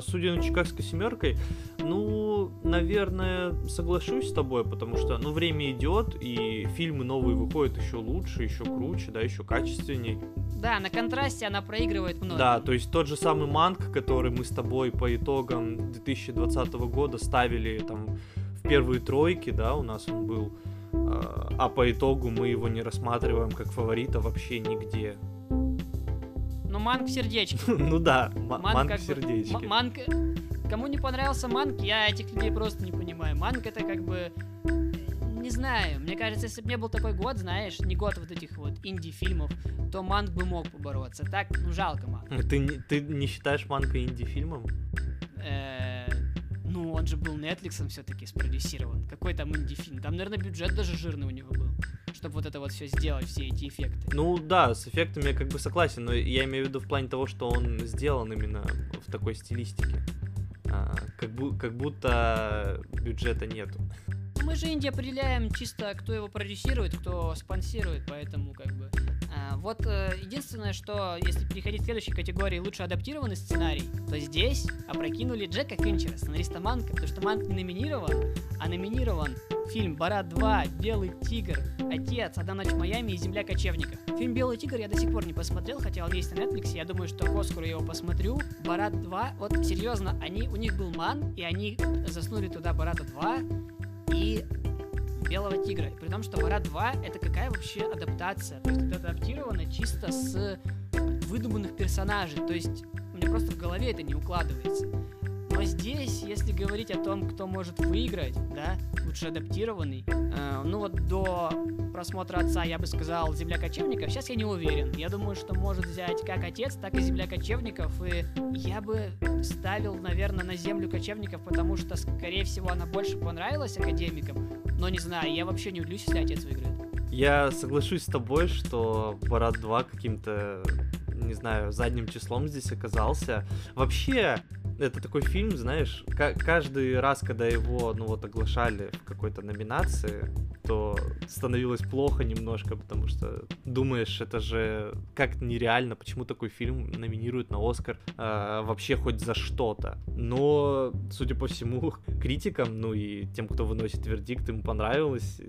Speaker 2: Судя на Чикагской семеркой, ну, наверное, соглашусь с тобой, потому что, ну, время идет, и фильмы новые выходят еще лучше, еще круче, да, еще качественней.
Speaker 1: Да, на контрасте она проигрывает много.
Speaker 2: Да, то есть тот же самый Манк, который мы с тобой по итогам 2020 года ставили там в первые тройки, да, у нас он был, а, а по итогу мы его не рассматриваем как фаворита вообще нигде.
Speaker 1: Ну, Манк в сердечке.
Speaker 2: ну да, Манк в сердечке.
Speaker 1: Манк... Кому не понравился Манк, я этих людей просто не понимаю. Манк это как бы не знаю, мне кажется, если бы не был такой год, знаешь, не год вот этих вот инди-фильмов, то Манк бы мог побороться. Так, ну жалко Манк.
Speaker 2: Ты, ты не считаешь Манка инди-фильмом?
Speaker 1: Э, ну, он же был Netflix все-таки спродюсирован. Какой там инди-фильм? Там, наверное, бюджет даже жирный у него был, чтобы вот это вот все сделать, все эти эффекты.
Speaker 2: Ну да, с эффектами я как бы согласен, но я имею в виду в плане того, что он сделан именно в такой стилистике. А, как, бу- как будто бюджета нету
Speaker 1: мы же Инди определяем чисто, кто его продюсирует, кто спонсирует, поэтому как бы... А, вот э, единственное, что если переходить к следующей категории лучше адаптированный сценарий, то здесь опрокинули Джека Финчера, сценариста Манка, потому что Манк не номинирован, а номинирован фильм «Барат 2», «Белый тигр», «Отец», «Одна ночь в Майами» и «Земля кочевников». Фильм «Белый тигр» я до сих пор не посмотрел, хотя он есть на Netflix, я думаю, что к Оскару я его посмотрю. «Барат 2», вот серьезно, они, у них был ман, и они заснули туда «Барата 2», и Белого Тигра. При том, что Мара 2 это какая вообще адаптация? То есть это адаптировано чисто с выдуманных персонажей. То есть мне просто в голове это не укладывается. Но здесь, если говорить о том, кто может выиграть, да, лучше адаптированный, э, ну вот до просмотра отца я бы сказал «Земля кочевников», сейчас я не уверен. Я думаю, что может взять как отец, так и «Земля кочевников», и я бы ставил, наверное, на «Землю кочевников», потому что, скорее всего, она больше понравилась академикам, но не знаю, я вообще не удивлюсь, если отец выиграет.
Speaker 2: Я соглашусь с тобой, что Барат 2 каким-то не знаю, задним числом здесь оказался. Вообще, это такой фильм, знаешь, каждый раз, когда его, ну вот, оглашали в какой-то номинации, то становилось плохо немножко, потому что думаешь, это же как-то нереально, почему такой фильм номинируют на Оскар э, вообще хоть за что-то. Но, судя по всему, критикам, ну и тем, кто выносит вердикт, им понравилось.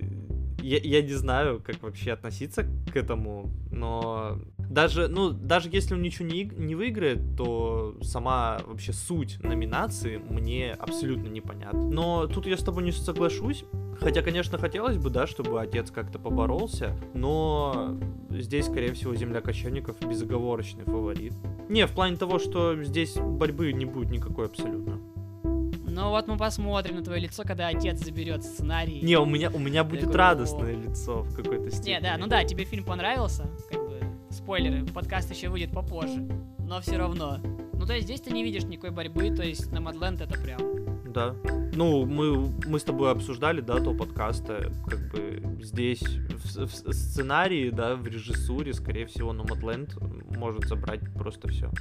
Speaker 2: Я, я не знаю, как вообще относиться к этому, но даже, ну, даже если он ничего не, не выиграет, то сама вообще суть номинации мне абсолютно непонятна. Но тут я с тобой не соглашусь. Хотя, конечно, хотелось бы, да, чтобы отец как-то поборолся, но здесь, скорее всего, земля кочевников безоговорочный фаворит. Не, в плане того, что здесь борьбы не будет никакой абсолютно.
Speaker 1: Ну вот мы посмотрим на твое лицо, когда отец заберет сценарий.
Speaker 2: Не, у меня, у меня будет радостное лицо в какой-то степени.
Speaker 1: Не, да, ну да, тебе фильм понравился, как бы, спойлеры, подкаст еще выйдет попозже, но все равно. Ну то есть здесь ты не видишь никакой борьбы, то есть на Мадленд это прям...
Speaker 2: Да. Ну, мы, мы с тобой обсуждали, да, то подкаста, как бы здесь в, в сценарии, да, в режиссуре, скорее всего, Nomadland может забрать просто все.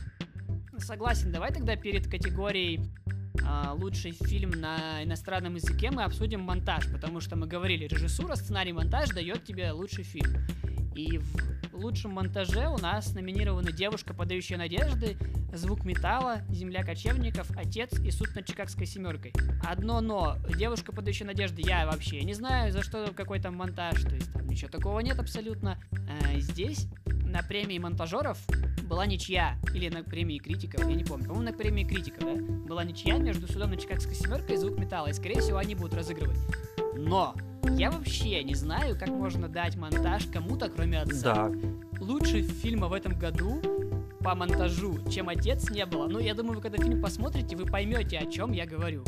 Speaker 1: Согласен, давай тогда перед категорией а, лучший фильм на иностранном языке, мы обсудим монтаж, потому что мы говорили, режиссура, сценарий, монтаж дает тебе лучший фильм. И в лучшем монтаже у нас номинированы «Девушка, подающая надежды», «Звук металла», «Земля кочевников», «Отец» и «Суд над Чикагской семеркой». Одно но, «Девушка, подающая надежды» я вообще не знаю, за что какой там монтаж, то есть там ничего такого нет абсолютно. А здесь на премии монтажеров была ничья, или на премии критиков, я не помню, по-моему, на премии критиков, да, была ничья между судом на Чикагской семеркой и звук металла, и, скорее всего, они будут разыгрывать. Но я вообще не знаю, как можно дать монтаж кому-то, кроме отца.
Speaker 2: Да.
Speaker 1: Лучше фильма в этом году по монтажу, чем отец не было. Ну, я думаю, вы когда фильм посмотрите, вы поймете, о чем я говорю.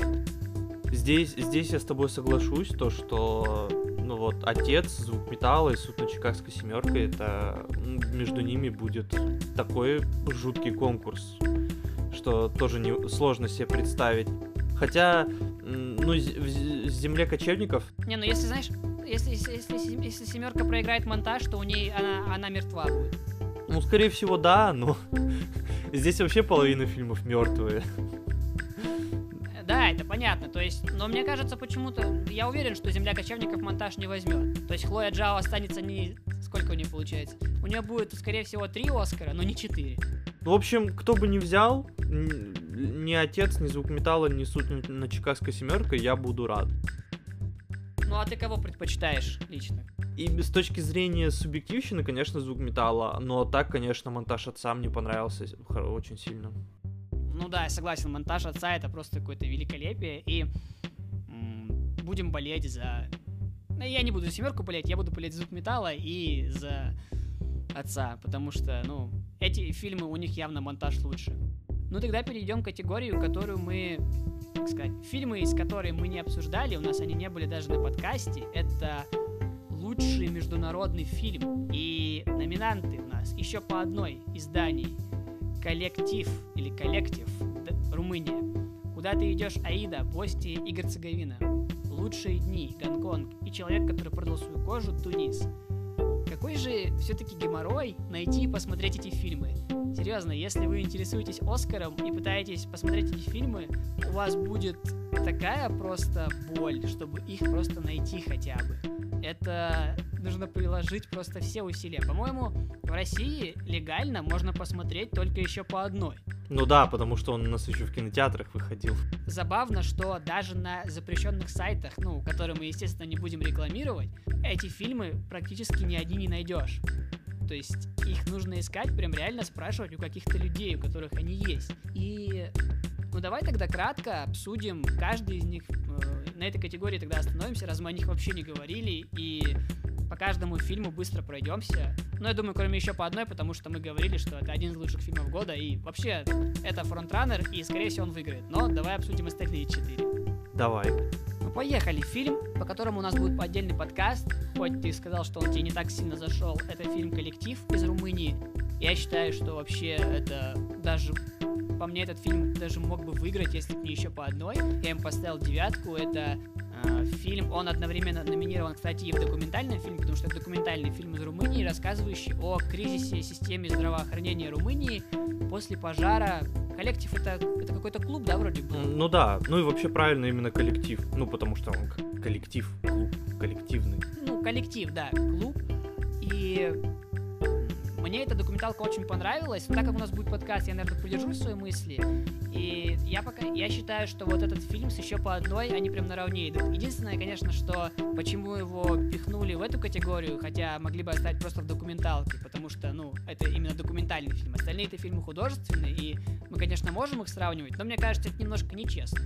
Speaker 2: Здесь, здесь я с тобой соглашусь, то, что ну вот, отец, звук металла и суд на Чикагской семеркой, это между ними будет такой жуткий конкурс, что тоже не, сложно себе представить. Хотя, ну, в земле кочевников...
Speaker 1: Не, ну если, знаешь, если, если, если, если семерка проиграет монтаж, то у ней она, она мертва будет.
Speaker 2: Ну, скорее всего, да, но здесь вообще половина фильмов мертвые.
Speaker 1: Да, это понятно. То есть, но мне кажется, почему-то я уверен, что Земля кочевников монтаж не возьмет. То есть Хлоя Джао останется не сколько у нее получается? У нее будет, скорее всего, три Оскара, но не четыре.
Speaker 2: Ну, в общем, кто бы ни взял, ни отец, ни звук металла, ни суд на Чикагской семерка, я буду рад.
Speaker 1: Ну а ты кого предпочитаешь лично?
Speaker 2: И с точки зрения субъективщины, конечно, звук металла, но так, конечно, монтаж отца мне понравился очень сильно.
Speaker 1: Ну да, я согласен, монтаж отца это просто какое-то великолепие, и м- будем болеть за... Ну, я не буду за семерку болеть, я буду болеть за звук металла и за отца, потому что, ну, эти фильмы, у них явно монтаж лучше. Ну тогда перейдем к категорию, которую мы, так сказать, фильмы, из которых мы не обсуждали, у нас они не были даже на подкасте, это лучший международный фильм. И номинанты у нас еще по одной издании. Коллектив или коллектив Румыния. Куда ты идешь, Аида, Босния и Герцеговина. Лучшие дни, Гонконг и человек, который продал свою кожу, Тунис. Какой же все-таки геморрой найти и посмотреть эти фильмы? Серьезно, если вы интересуетесь Оскаром и пытаетесь посмотреть эти фильмы, у вас будет такая просто боль, чтобы их просто найти хотя бы. Это нужно приложить просто все усилия. По-моему, в России легально можно посмотреть только еще по одной.
Speaker 2: Ну да, потому что он у нас еще в кинотеатрах выходил.
Speaker 1: Забавно, что даже на запрещенных сайтах, ну, которые мы, естественно, не будем рекламировать, эти фильмы практически ни одни не найдешь. То есть их нужно искать, прям реально спрашивать у каких-то людей, у которых они есть. И ну давай тогда кратко обсудим каждый из них. Э, на этой категории тогда остановимся, раз мы о них вообще не говорили. И по каждому фильму быстро пройдемся. Но я думаю, кроме еще по одной, потому что мы говорили, что это один из лучших фильмов года. И вообще, это фронтранер, и скорее всего он выиграет. Но давай обсудим остальные четыре.
Speaker 2: Давай.
Speaker 1: Ну, поехали. Фильм, по которому у нас будет отдельный подкаст. Хоть ты сказал, что он тебе не так сильно зашел. Это фильм «Коллектив» из Румынии. Я считаю, что вообще это даже по мне этот фильм даже мог бы выиграть, если бы не еще по одной. Я им поставил девятку. Это Э, фильм, он одновременно номинирован, кстати, и в документальном фильме, потому что это документальный фильм из Румынии, рассказывающий о кризисе системы здравоохранения Румынии после пожара. Коллектив это, это какой-то клуб, да, вроде бы?
Speaker 2: Ну да, ну и вообще правильно именно коллектив, ну потому что он коллектив, клуб, коллективный.
Speaker 1: Ну, коллектив, да, клуб. И мне эта документалка очень понравилась. Так как у нас будет подкаст, я, наверное, поддержу свои мысли. И я пока я считаю, что вот этот фильм с еще по одной, они прям наравне идут. Единственное, конечно, что почему его пихнули в эту категорию, хотя могли бы оставить просто в документалке, потому что, ну, это именно документальный фильм. Остальные это фильмы художественные, и мы, конечно, можем их сравнивать, но мне кажется, это немножко нечестно.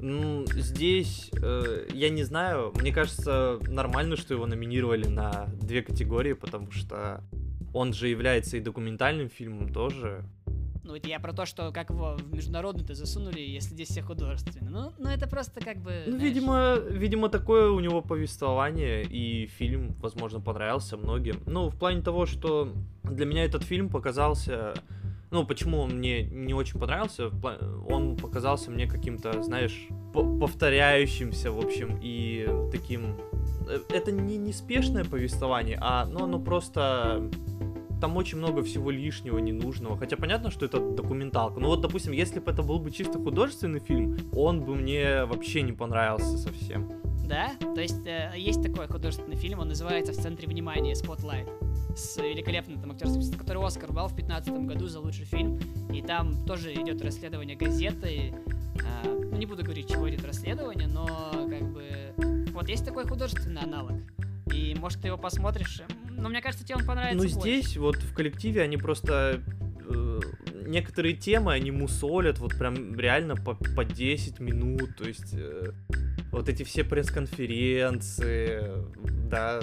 Speaker 2: Ну, здесь, э, я не знаю, мне кажется, нормально, что его номинировали на две категории, потому что он же является и документальным фильмом тоже.
Speaker 1: Ну, это я про то, что как его в международный-то засунули, если здесь все художественные. Ну, ну это просто как бы...
Speaker 2: Ну, видимо, видимо, такое у него повествование, и фильм, возможно, понравился многим. Ну, в плане того, что для меня этот фильм показался... Ну, почему он мне не очень понравился? Он показался мне каким-то, знаешь, повторяющимся, в общем, и таким... Э, это не неспешное повествование, а, ну, оно просто там очень много всего лишнего, ненужного. Хотя понятно, что это документалка. Но вот, допустим, если бы это был бы чисто художественный фильм, он бы мне вообще не понравился совсем.
Speaker 1: Да? То есть э, есть такой художественный фильм, он называется «В центре внимания. Spotlight» с великолепным там актерским, который Оскар брал в 2015 году за лучший фильм. И там тоже идет расследование газеты. Э, ну, не буду говорить, чего идет расследование, но как бы... Вот есть такой художественный аналог. И может ты его посмотришь, но мне кажется, тебе он понравится
Speaker 2: Ну, здесь вот в коллективе они просто э, некоторые темы они мусолят вот прям реально по, по 10 минут, то есть э, вот эти все пресс-конференции, да.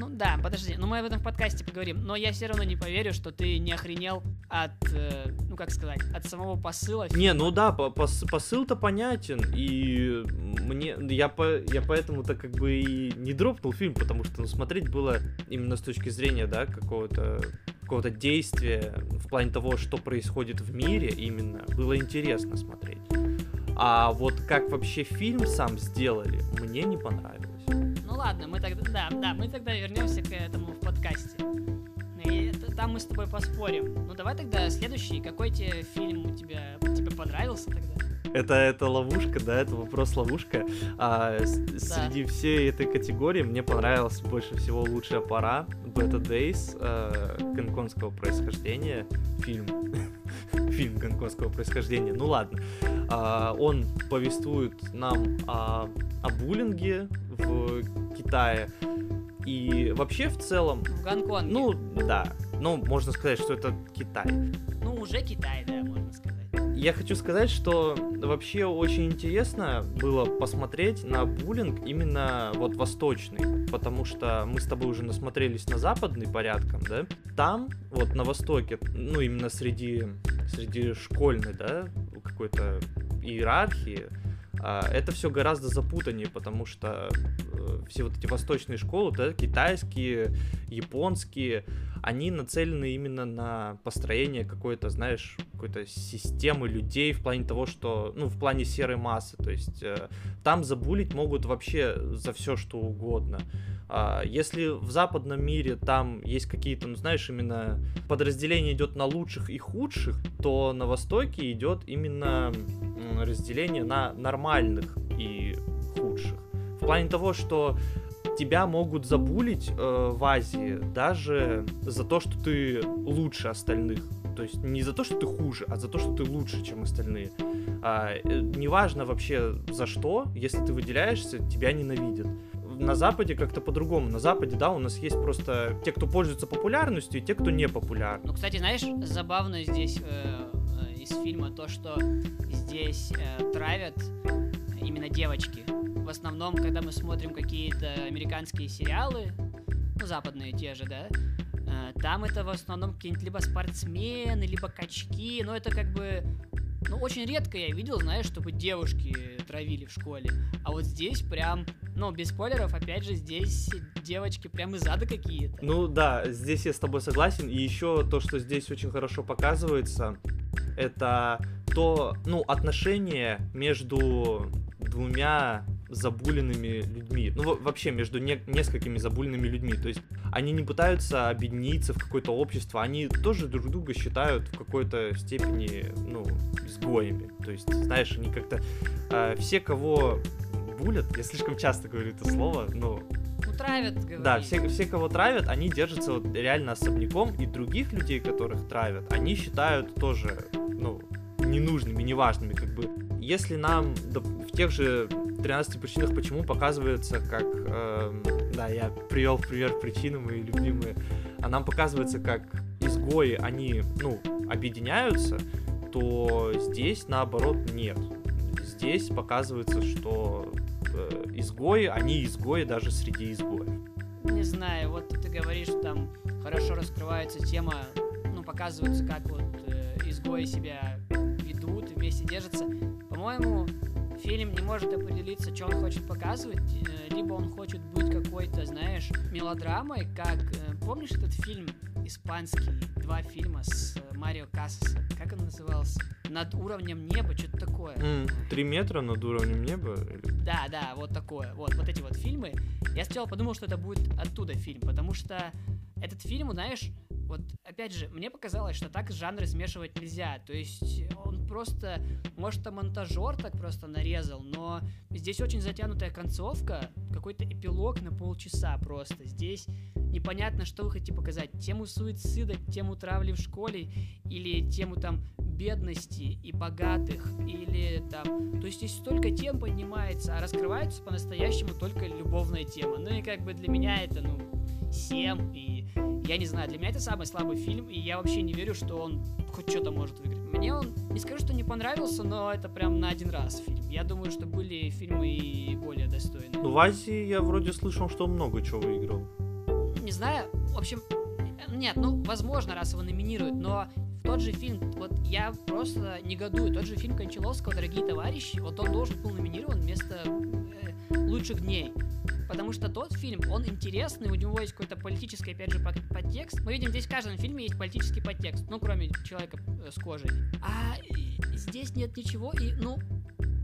Speaker 1: Ну да, подожди, ну мы об этом в подкасте поговорим, но я все равно не поверю, что ты не охренел от, э, ну как сказать, от самого посыла.
Speaker 2: Не, ну да, по пос посыл-то понятен, и мне, я, по, я поэтому-то как бы и не дропнул фильм, потому что, ну, смотреть было именно с точки зрения, да, какого-то какого-то действия в плане того, что происходит в мире именно, было интересно смотреть. А вот как вообще фильм сам сделали, мне не понравилось.
Speaker 1: Ладно, мы тогда, да, да, мы тогда вернемся к этому в подкасте. И там мы с тобой поспорим. Ну давай тогда следующий. Какой тебе фильм у тебя тебе понравился тогда?
Speaker 2: Это, это ловушка, да, это вопрос-ловушка. А, да. Среди всей этой категории мне понравилась больше всего «Лучшая пора», «Better Days», э, гонконгского происхождения, фильм. фильм гонконгского происхождения, ну ладно. А, он повествует нам о, о буллинге в Китае, и вообще в целом...
Speaker 1: В Гонконге.
Speaker 2: Ну, да. Ну, можно сказать, что это Китай.
Speaker 1: Ну, уже Китай, да, можно сказать.
Speaker 2: Я хочу сказать, что вообще очень интересно было посмотреть на буллинг именно вот восточный, потому что мы с тобой уже насмотрелись на западный порядком, да? Там, вот на востоке, ну именно среди, среди школьной, да, какой-то иерархии, а, это все гораздо запутаннее, потому что э, все вот эти восточные школы, да, китайские, японские, они нацелены именно на построение какой-то, знаешь, какой-то системы людей в плане того, что, ну, в плане серой массы, то есть э, там забулить могут вообще за все, что угодно. А, если в западном мире там есть какие-то, ну знаешь, именно подразделение идет на лучших и худших, то на Востоке идет именно разделение на нормальных и худших. В плане того, что тебя могут забулить э, в Азии даже за то, что ты лучше остальных. То есть не за то, что ты хуже, а за то, что ты лучше, чем остальные. А, э, неважно вообще за что, если ты выделяешься, тебя ненавидят на Западе как-то по-другому. На Западе, да, у нас есть просто те, кто пользуется популярностью, и те, кто не популярны.
Speaker 1: Ну, кстати, знаешь, забавно здесь э, э, из фильма то, что здесь э, травят именно девочки. В основном, когда мы смотрим какие-то американские сериалы, ну, западные те же, да, э, там это в основном какие-нибудь либо спортсмены, либо качки, но это как бы ну, очень редко я видел, знаешь, чтобы девушки травили в школе. А вот здесь прям, ну, без спойлеров, опять же, здесь девочки прям из ада какие-то.
Speaker 2: Ну да, здесь я с тобой согласен. И еще то, что здесь очень хорошо показывается, это то, ну, отношение между двумя забуленными людьми. Ну, вообще, между не, несколькими забуленными людьми. То есть они не пытаются объединиться в какое-то общество, они тоже друг друга считают в какой-то степени, ну, изгоями. То есть, знаешь, они как-то... Э, все, кого булят, я слишком часто говорю это слово, но
Speaker 1: ну, травят, говорит.
Speaker 2: Да, все, все, кого травят, они держатся вот реально особняком, и других людей, которых травят, они считают тоже, ну, ненужными, неважными, как бы. Если нам в тех же 13 причинах почему показывается как, э, да, я привел в пример причины мои любимые, а нам показывается как изгои, они, ну, объединяются, то здесь наоборот нет. Здесь показывается, что э, изгои, они изгои даже среди изгоев.
Speaker 1: Не знаю, вот ты говоришь, там хорошо раскрывается тема, ну, показывается, как вот э, изгои себя вместе держатся. По-моему, фильм не может определиться, что он хочет показывать, э, либо он хочет быть какой-то, знаешь, мелодрамой, как, э, помнишь этот фильм испанский, два фильма с э, Марио Кассаса, как он назывался? Над уровнем неба, что-то такое.
Speaker 2: Три метра над уровнем неба?
Speaker 1: Да, да, вот такое, вот, вот эти вот фильмы. Я сначала подумал, что это будет оттуда фильм, потому что этот фильм, знаешь, вот опять же, мне показалось, что так жанры смешивать нельзя. То есть он просто, может, там монтажер так просто нарезал, но здесь очень затянутая концовка, какой-то эпилог на полчаса просто. Здесь непонятно, что вы хотите показать. Тему суицида, тему травли в школе или тему там бедности и богатых, или там... То есть здесь столько тем поднимается, а раскрывается по-настоящему только любовная тема. Ну и как бы для меня это, ну, 7, и я не знаю, для меня это самый слабый фильм, и я вообще не верю, что он хоть что-то может выиграть. Мне он, не скажу, что не понравился, но это прям на один раз фильм. Я думаю, что были фильмы и более достойные.
Speaker 2: Ну, в Азии я вроде слышал, что он много чего выиграл.
Speaker 1: не знаю, в общем, нет, ну, возможно, раз его номинируют, но тот же фильм, вот я просто негодую, тот же фильм Кончаловского «Дорогие товарищи», вот он должен был номинирован вместо э, «Лучших дней». Потому что тот фильм, он интересный, у него есть какой-то политический, опять же, подтекст. Мы видим, здесь в каждом фильме есть политический подтекст, ну, кроме человека э, с кожей. А здесь нет ничего, и, ну,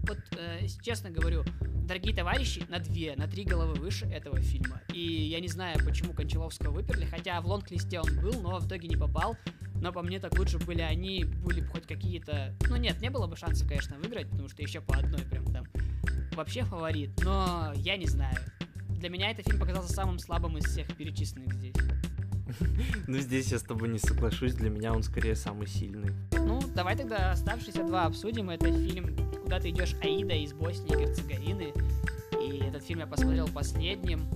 Speaker 1: вот, э, честно говорю, дорогие товарищи, на две, на три головы выше этого фильма. И я не знаю, почему Кончаловского выперли, хотя в лонг-листе он был, но в итоге не попал. Но по мне так лучше были они, были бы хоть какие-то... Ну нет, не было бы шансов, конечно, выиграть, потому что еще по одной прям там вообще фаворит. Но я не знаю. Для меня этот фильм показался самым слабым из всех перечисленных здесь.
Speaker 2: Ну, здесь я с тобой не соглашусь, для меня он скорее самый сильный.
Speaker 1: Ну, давай тогда оставшиеся два обсудим. Это фильм «Куда ты идешь, Аида» из Боснии и Герцеговины. И этот фильм я посмотрел последним.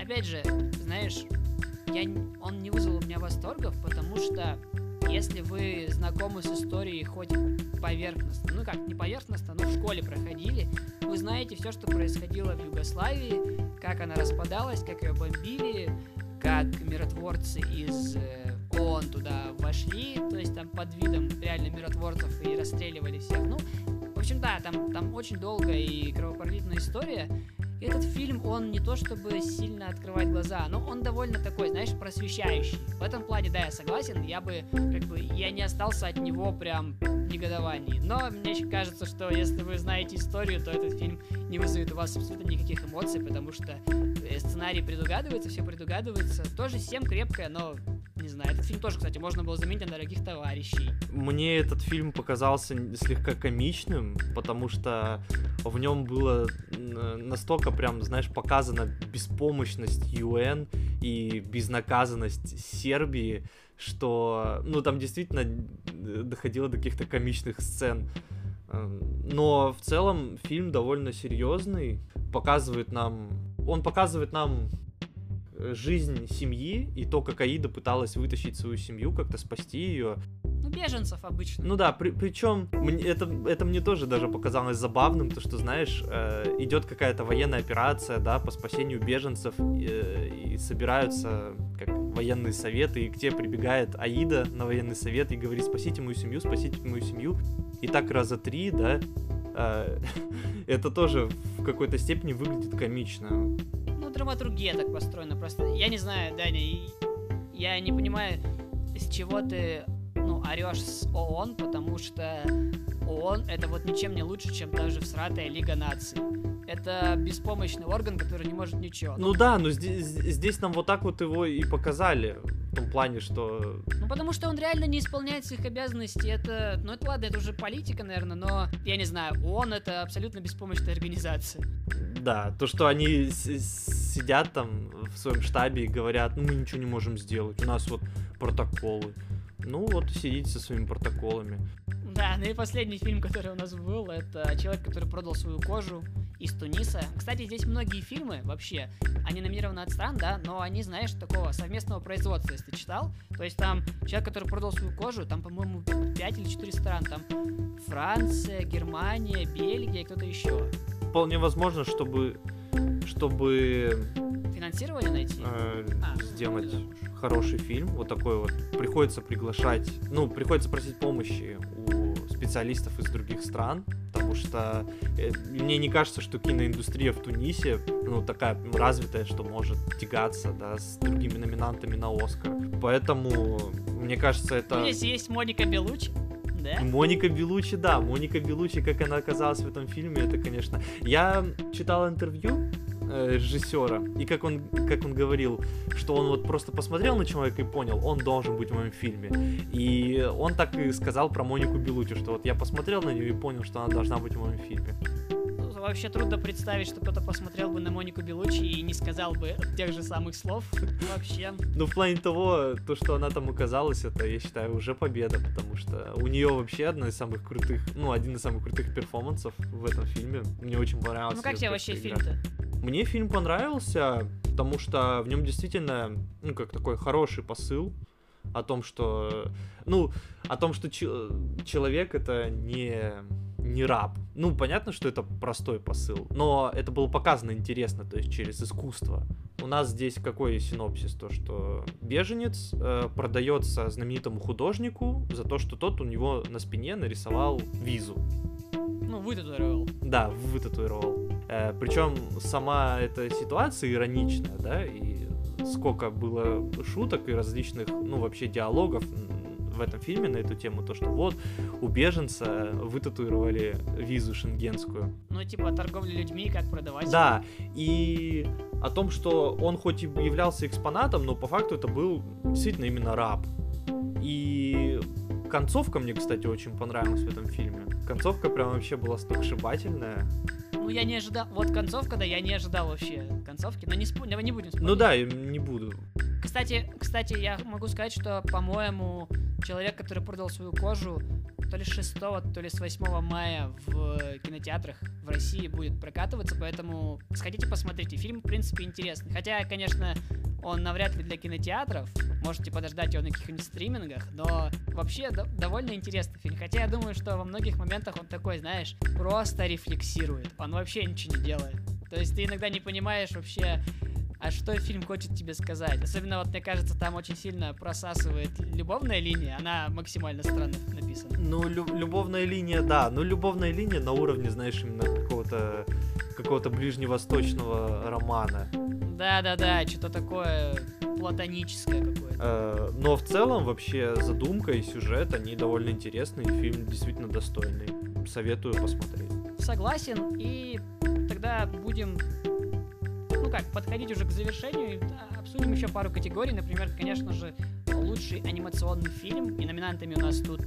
Speaker 1: Опять же, знаешь, я, он не вызвал у меня восторгов, потому что если вы знакомы с историей хоть поверхностно, ну как, не поверхностно, но в школе проходили, вы знаете все, что происходило в Югославии, как она распадалась, как ее бомбили, как миротворцы из э, ООН туда вошли, то есть там под видом реально миротворцев и расстреливали всех. Ну, в общем, да, там, там очень долгая и кровопролитная история, этот фильм, он не то чтобы сильно открывает глаза, но он довольно такой, знаешь, просвещающий. В этом плане, да, я согласен, я бы, как бы, я не остался от него прям негодований. Но мне кажется, что если вы знаете историю, то этот фильм не вызовет у вас абсолютно никаких эмоций, потому что э, сценарий предугадывается, все предугадывается. Тоже 7 крепкое, но не знаю, этот фильм тоже, кстати, можно было заметить на дорогих товарищей.
Speaker 2: Мне этот фильм показался слегка комичным, потому что в нем было настолько прям, знаешь, показана беспомощность ЮН и безнаказанность Сербии, что, ну, там действительно доходило до каких-то комичных сцен. Эм, но в целом фильм довольно серьезный, показывает нам, он показывает нам жизнь семьи и то, как Аида пыталась вытащить свою семью, как-то спасти ее.
Speaker 1: Ну, беженцев обычно.
Speaker 2: Ну да, при, причем это, это мне тоже даже показалось забавным, то что, знаешь, э, идет какая-то военная операция, да, по спасению беженцев, э, и собираются как военные советы, и к тебе прибегает Аида на военный совет и говорит, спасите мою семью, спасите мою семью. И так раза три, да, э, это тоже в какой-то степени выглядит комично
Speaker 1: драматургия так построена. Просто я не знаю, Даня, я не понимаю, с чего ты ну, орешь с ООН, потому что ООН это вот ничем не лучше, чем даже всратая Лига наций. Это беспомощный орган, который не может ничего.
Speaker 2: Ну, да, но здесь, здесь нам вот так вот его и показали. В том плане, что...
Speaker 1: Ну, потому что он реально не исполняет своих обязанностей. Это, ну, это ладно, это уже политика, наверное, но, я не знаю, ООН это абсолютно беспомощная организация.
Speaker 2: Да, то, что они сидят там в своем штабе и говорят, ну, мы ничего не можем сделать, у нас вот протоколы. Ну, вот сидите со своими протоколами.
Speaker 1: Да, ну и последний фильм, который у нас был, это человек, который продал свою кожу из Туниса. Кстати, здесь многие фильмы вообще, они номинированы от стран, да, но они, знаешь, такого совместного производства, если ты читал. То есть там человек, который продал свою кожу, там, по-моему, 5 или 4 стран. Там Франция, Германия, Бельгия, кто-то еще.
Speaker 2: Вполне возможно, чтобы чтобы
Speaker 1: финансирование найти,
Speaker 2: э, а, сделать хороший фильм, вот такой вот, приходится приглашать, ну, приходится просить помощи у специалистов из других стран, потому что э, мне не кажется, что киноиндустрия в Тунисе, ну, такая развитая, что может тягаться, да, с другими номинантами на Оскар. Поэтому, мне кажется, это...
Speaker 1: Здесь есть Моника Белучи. Да?
Speaker 2: Моника Белучи, да, Моника Белучи, как она оказалась в этом фильме, это, конечно... Я читал интервью э, режиссера, и как он, как он говорил, что он вот просто посмотрел на человека и понял, он должен быть в моем фильме. И он так и сказал про Монику Белучи, что вот я посмотрел на нее и понял, что она должна быть в моем фильме
Speaker 1: вообще трудно представить, что кто-то посмотрел бы на Монику Белучи и не сказал бы тех же самых слов вообще.
Speaker 2: Ну, в плане того, то, что она там оказалась, это, я считаю, уже победа, потому что у нее вообще одна из самых крутых, ну, один из самых крутых перформансов в этом фильме. Мне очень понравился.
Speaker 1: Ну, как тебе вообще фильм-то?
Speaker 2: Мне фильм понравился, потому что в нем действительно, ну, как такой хороший посыл о том, что, ну, о том, что человек это не не раб. Ну, понятно, что это простой посыл, но это было показано интересно, то есть через искусство. у нас здесь какой синопсис? То, что беженец э, продается знаменитому художнику за то, что тот у него на спине нарисовал визу.
Speaker 1: Ну, вытатуировал.
Speaker 2: Да, вытатуировал. Э, причем сама эта ситуация ироничная, да, и сколько было шуток и различных, ну, вообще диалогов в этом фильме на эту тему, то, что вот у беженца вытатуировали визу шенгенскую.
Speaker 1: Ну, типа торговля людьми, как продавать.
Speaker 2: Да, и о том, что он хоть и являлся экспонатом, но по факту это был действительно именно раб. И концовка мне, кстати, очень понравилась в этом фильме. Концовка прям вообще была сногсшибательная.
Speaker 1: Ну, я не ожидал. Вот концовка, да, я не ожидал вообще концовки. Но не, спо... не будем спорить.
Speaker 2: Ну да, не буду.
Speaker 1: Кстати, кстати, я могу сказать, что, по-моему, человек, который продал свою кожу, то ли с 6, то ли с 8 мая в кинотеатрах в России будет прокатываться, поэтому сходите посмотрите. Фильм, в принципе, интересный. Хотя, конечно, он навряд ли для кинотеатров, можете подождать его на каких-нибудь стримингах, но вообще до- довольно интересный фильм. Хотя я думаю, что во многих моментах он такой, знаешь, просто рефлексирует. Он вообще ничего не делает. То есть ты иногда не понимаешь вообще, а что фильм хочет тебе сказать? Особенно, вот мне кажется, там очень сильно просасывает любовная линия, она максимально странно написана.
Speaker 2: Ну, лю- любовная линия, да, но любовная линия на уровне, знаешь, именно какого-то какого-то ближневосточного романа.
Speaker 1: Да-да-да, что-то такое платоническое какое-то.
Speaker 2: Э, но в целом вообще задумка и сюжет, они довольно интересные, фильм действительно достойный. Советую посмотреть.
Speaker 1: Согласен, и тогда будем, ну как, подходить уже к завершению. Обсудим еще пару категорий. Например, конечно же, лучший анимационный фильм. И номинантами у нас тут,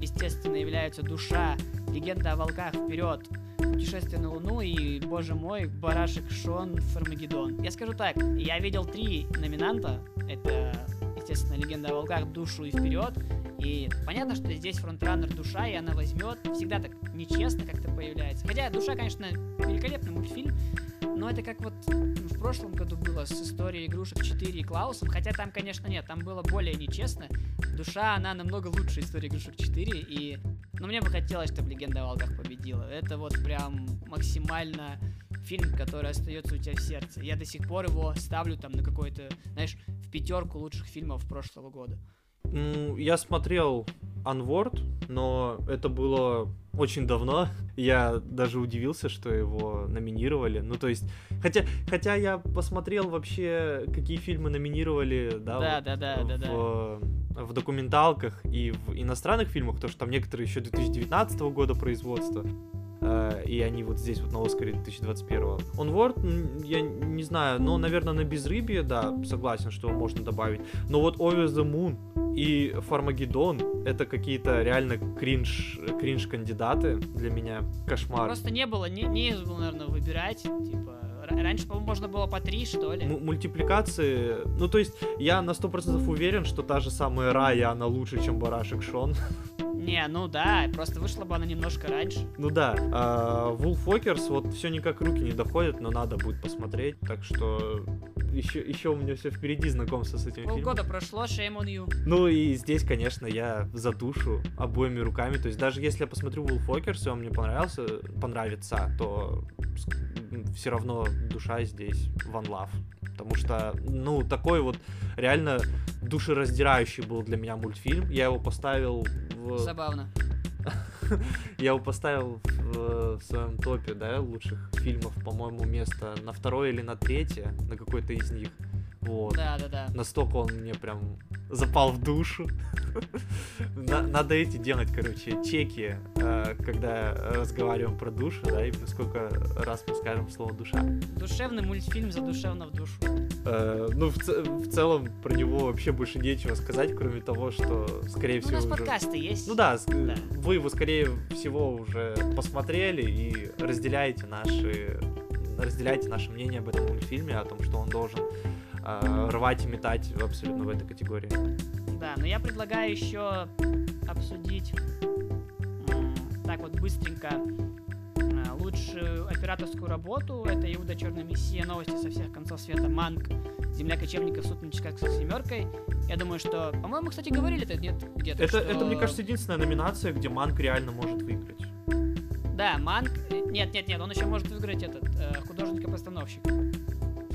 Speaker 1: естественно, являются «Душа», «Легенда о волках вперед», «Путешествие на Луну» и, боже мой, «Барашек Шон», «Фармагеддон». Я скажу так, я видел три номинанта. Это, естественно, «Легенда о волках», «Душу» и «Вперед». И понятно, что здесь фронтранер душа, и она возьмет. Всегда так нечестно как-то появляется. Хотя душа, конечно, великолепный мультфильм, но это как вот в прошлом году было с историей игрушек 4 и Клаусом. Хотя там, конечно, нет, там было более нечестно. Душа, она намного лучше истории игрушек 4. И... Но мне бы хотелось, чтобы легенда о волках победила. Это вот прям максимально фильм, который остается у тебя в сердце. Я до сих пор его ставлю там на какой-то, знаешь, в пятерку лучших фильмов прошлого года.
Speaker 2: Ну, я смотрел Unward, но это было очень давно. Я даже удивился, что его номинировали. Ну, то есть, хотя, хотя я посмотрел вообще, какие фильмы номинировали, да,
Speaker 1: Да,
Speaker 2: вот
Speaker 1: да, да, да, да.
Speaker 2: в, в документалках и в иностранных фильмах, потому что там некоторые еще 2019 года производства. э, И они вот здесь вот на Оскаре 2021. Onward, я не знаю, но, наверное, на безрыбье, да, согласен, что его можно добавить. Но вот Over the Moon и Фармагеддон это какие-то реально кринж, кринж-кандидаты для меня. Кошмар.
Speaker 1: Просто не было, не, не было, наверное, выбирать. Типа, ра- раньше, по-моему, можно было по три, что ли.
Speaker 2: М- мультипликации. Ну, то есть, я на 100% уверен, что та же самая Рая, она лучше, чем Барашек Шон.
Speaker 1: Не, ну да, просто вышла бы она немножко раньше.
Speaker 2: Ну да, Вулфокерс, вот все никак руки не доходят, но надо будет посмотреть, так что еще, еще у меня все впереди знакомство с этим фильмом.
Speaker 1: Полгода прошло, shame on you.
Speaker 2: Ну и здесь, конечно, я за душу обоими руками, то есть даже если я посмотрю Вулфокерс, и он мне понравился, понравится, то все равно душа здесь One Love. Потому что, ну, такой вот реально душераздирающий был для меня мультфильм. Я его поставил в...
Speaker 1: Забавно.
Speaker 2: Я его поставил в, в своем топе, да, лучших фильмов, по-моему, место на второе или на третье, на какой-то из них. Вот.
Speaker 1: Да, да, да.
Speaker 2: Настолько он мне прям запал в душу. На- Надо эти делать, короче, чеки, э, когда разговариваем про душу, да, и сколько раз мы скажем слово душа.
Speaker 1: Душевный мультфильм задушевно в душу.
Speaker 2: Э, Ну, в, ц- в целом, про него вообще больше нечего сказать, кроме того, что, скорее
Speaker 1: Ну, у
Speaker 2: всего,
Speaker 1: нас подкасты есть.
Speaker 2: Ну да, вы его, скорее всего, уже посмотрели и разделяете наши разделяете наше мнение об этом мультфильме, о том, что он должен рвать и метать абсолютно в этой категории.
Speaker 1: Да, но я предлагаю еще обсудить так вот быстренько а, лучшую операторскую работу. Это Иуда Черная Мессия, новости со всех концов света, Манк, Земля кочевников, суд на Чикагской семеркой. Я думаю, что, по-моему, кстати, говорили это нет где-то.
Speaker 2: Это,
Speaker 1: что-
Speaker 2: это, мне кажется, единственная номинация, где Манк реально может выиграть.
Speaker 1: Да, Манк. э, Нет, нет, нет, он еще может выиграть этот э, художника-постановщика.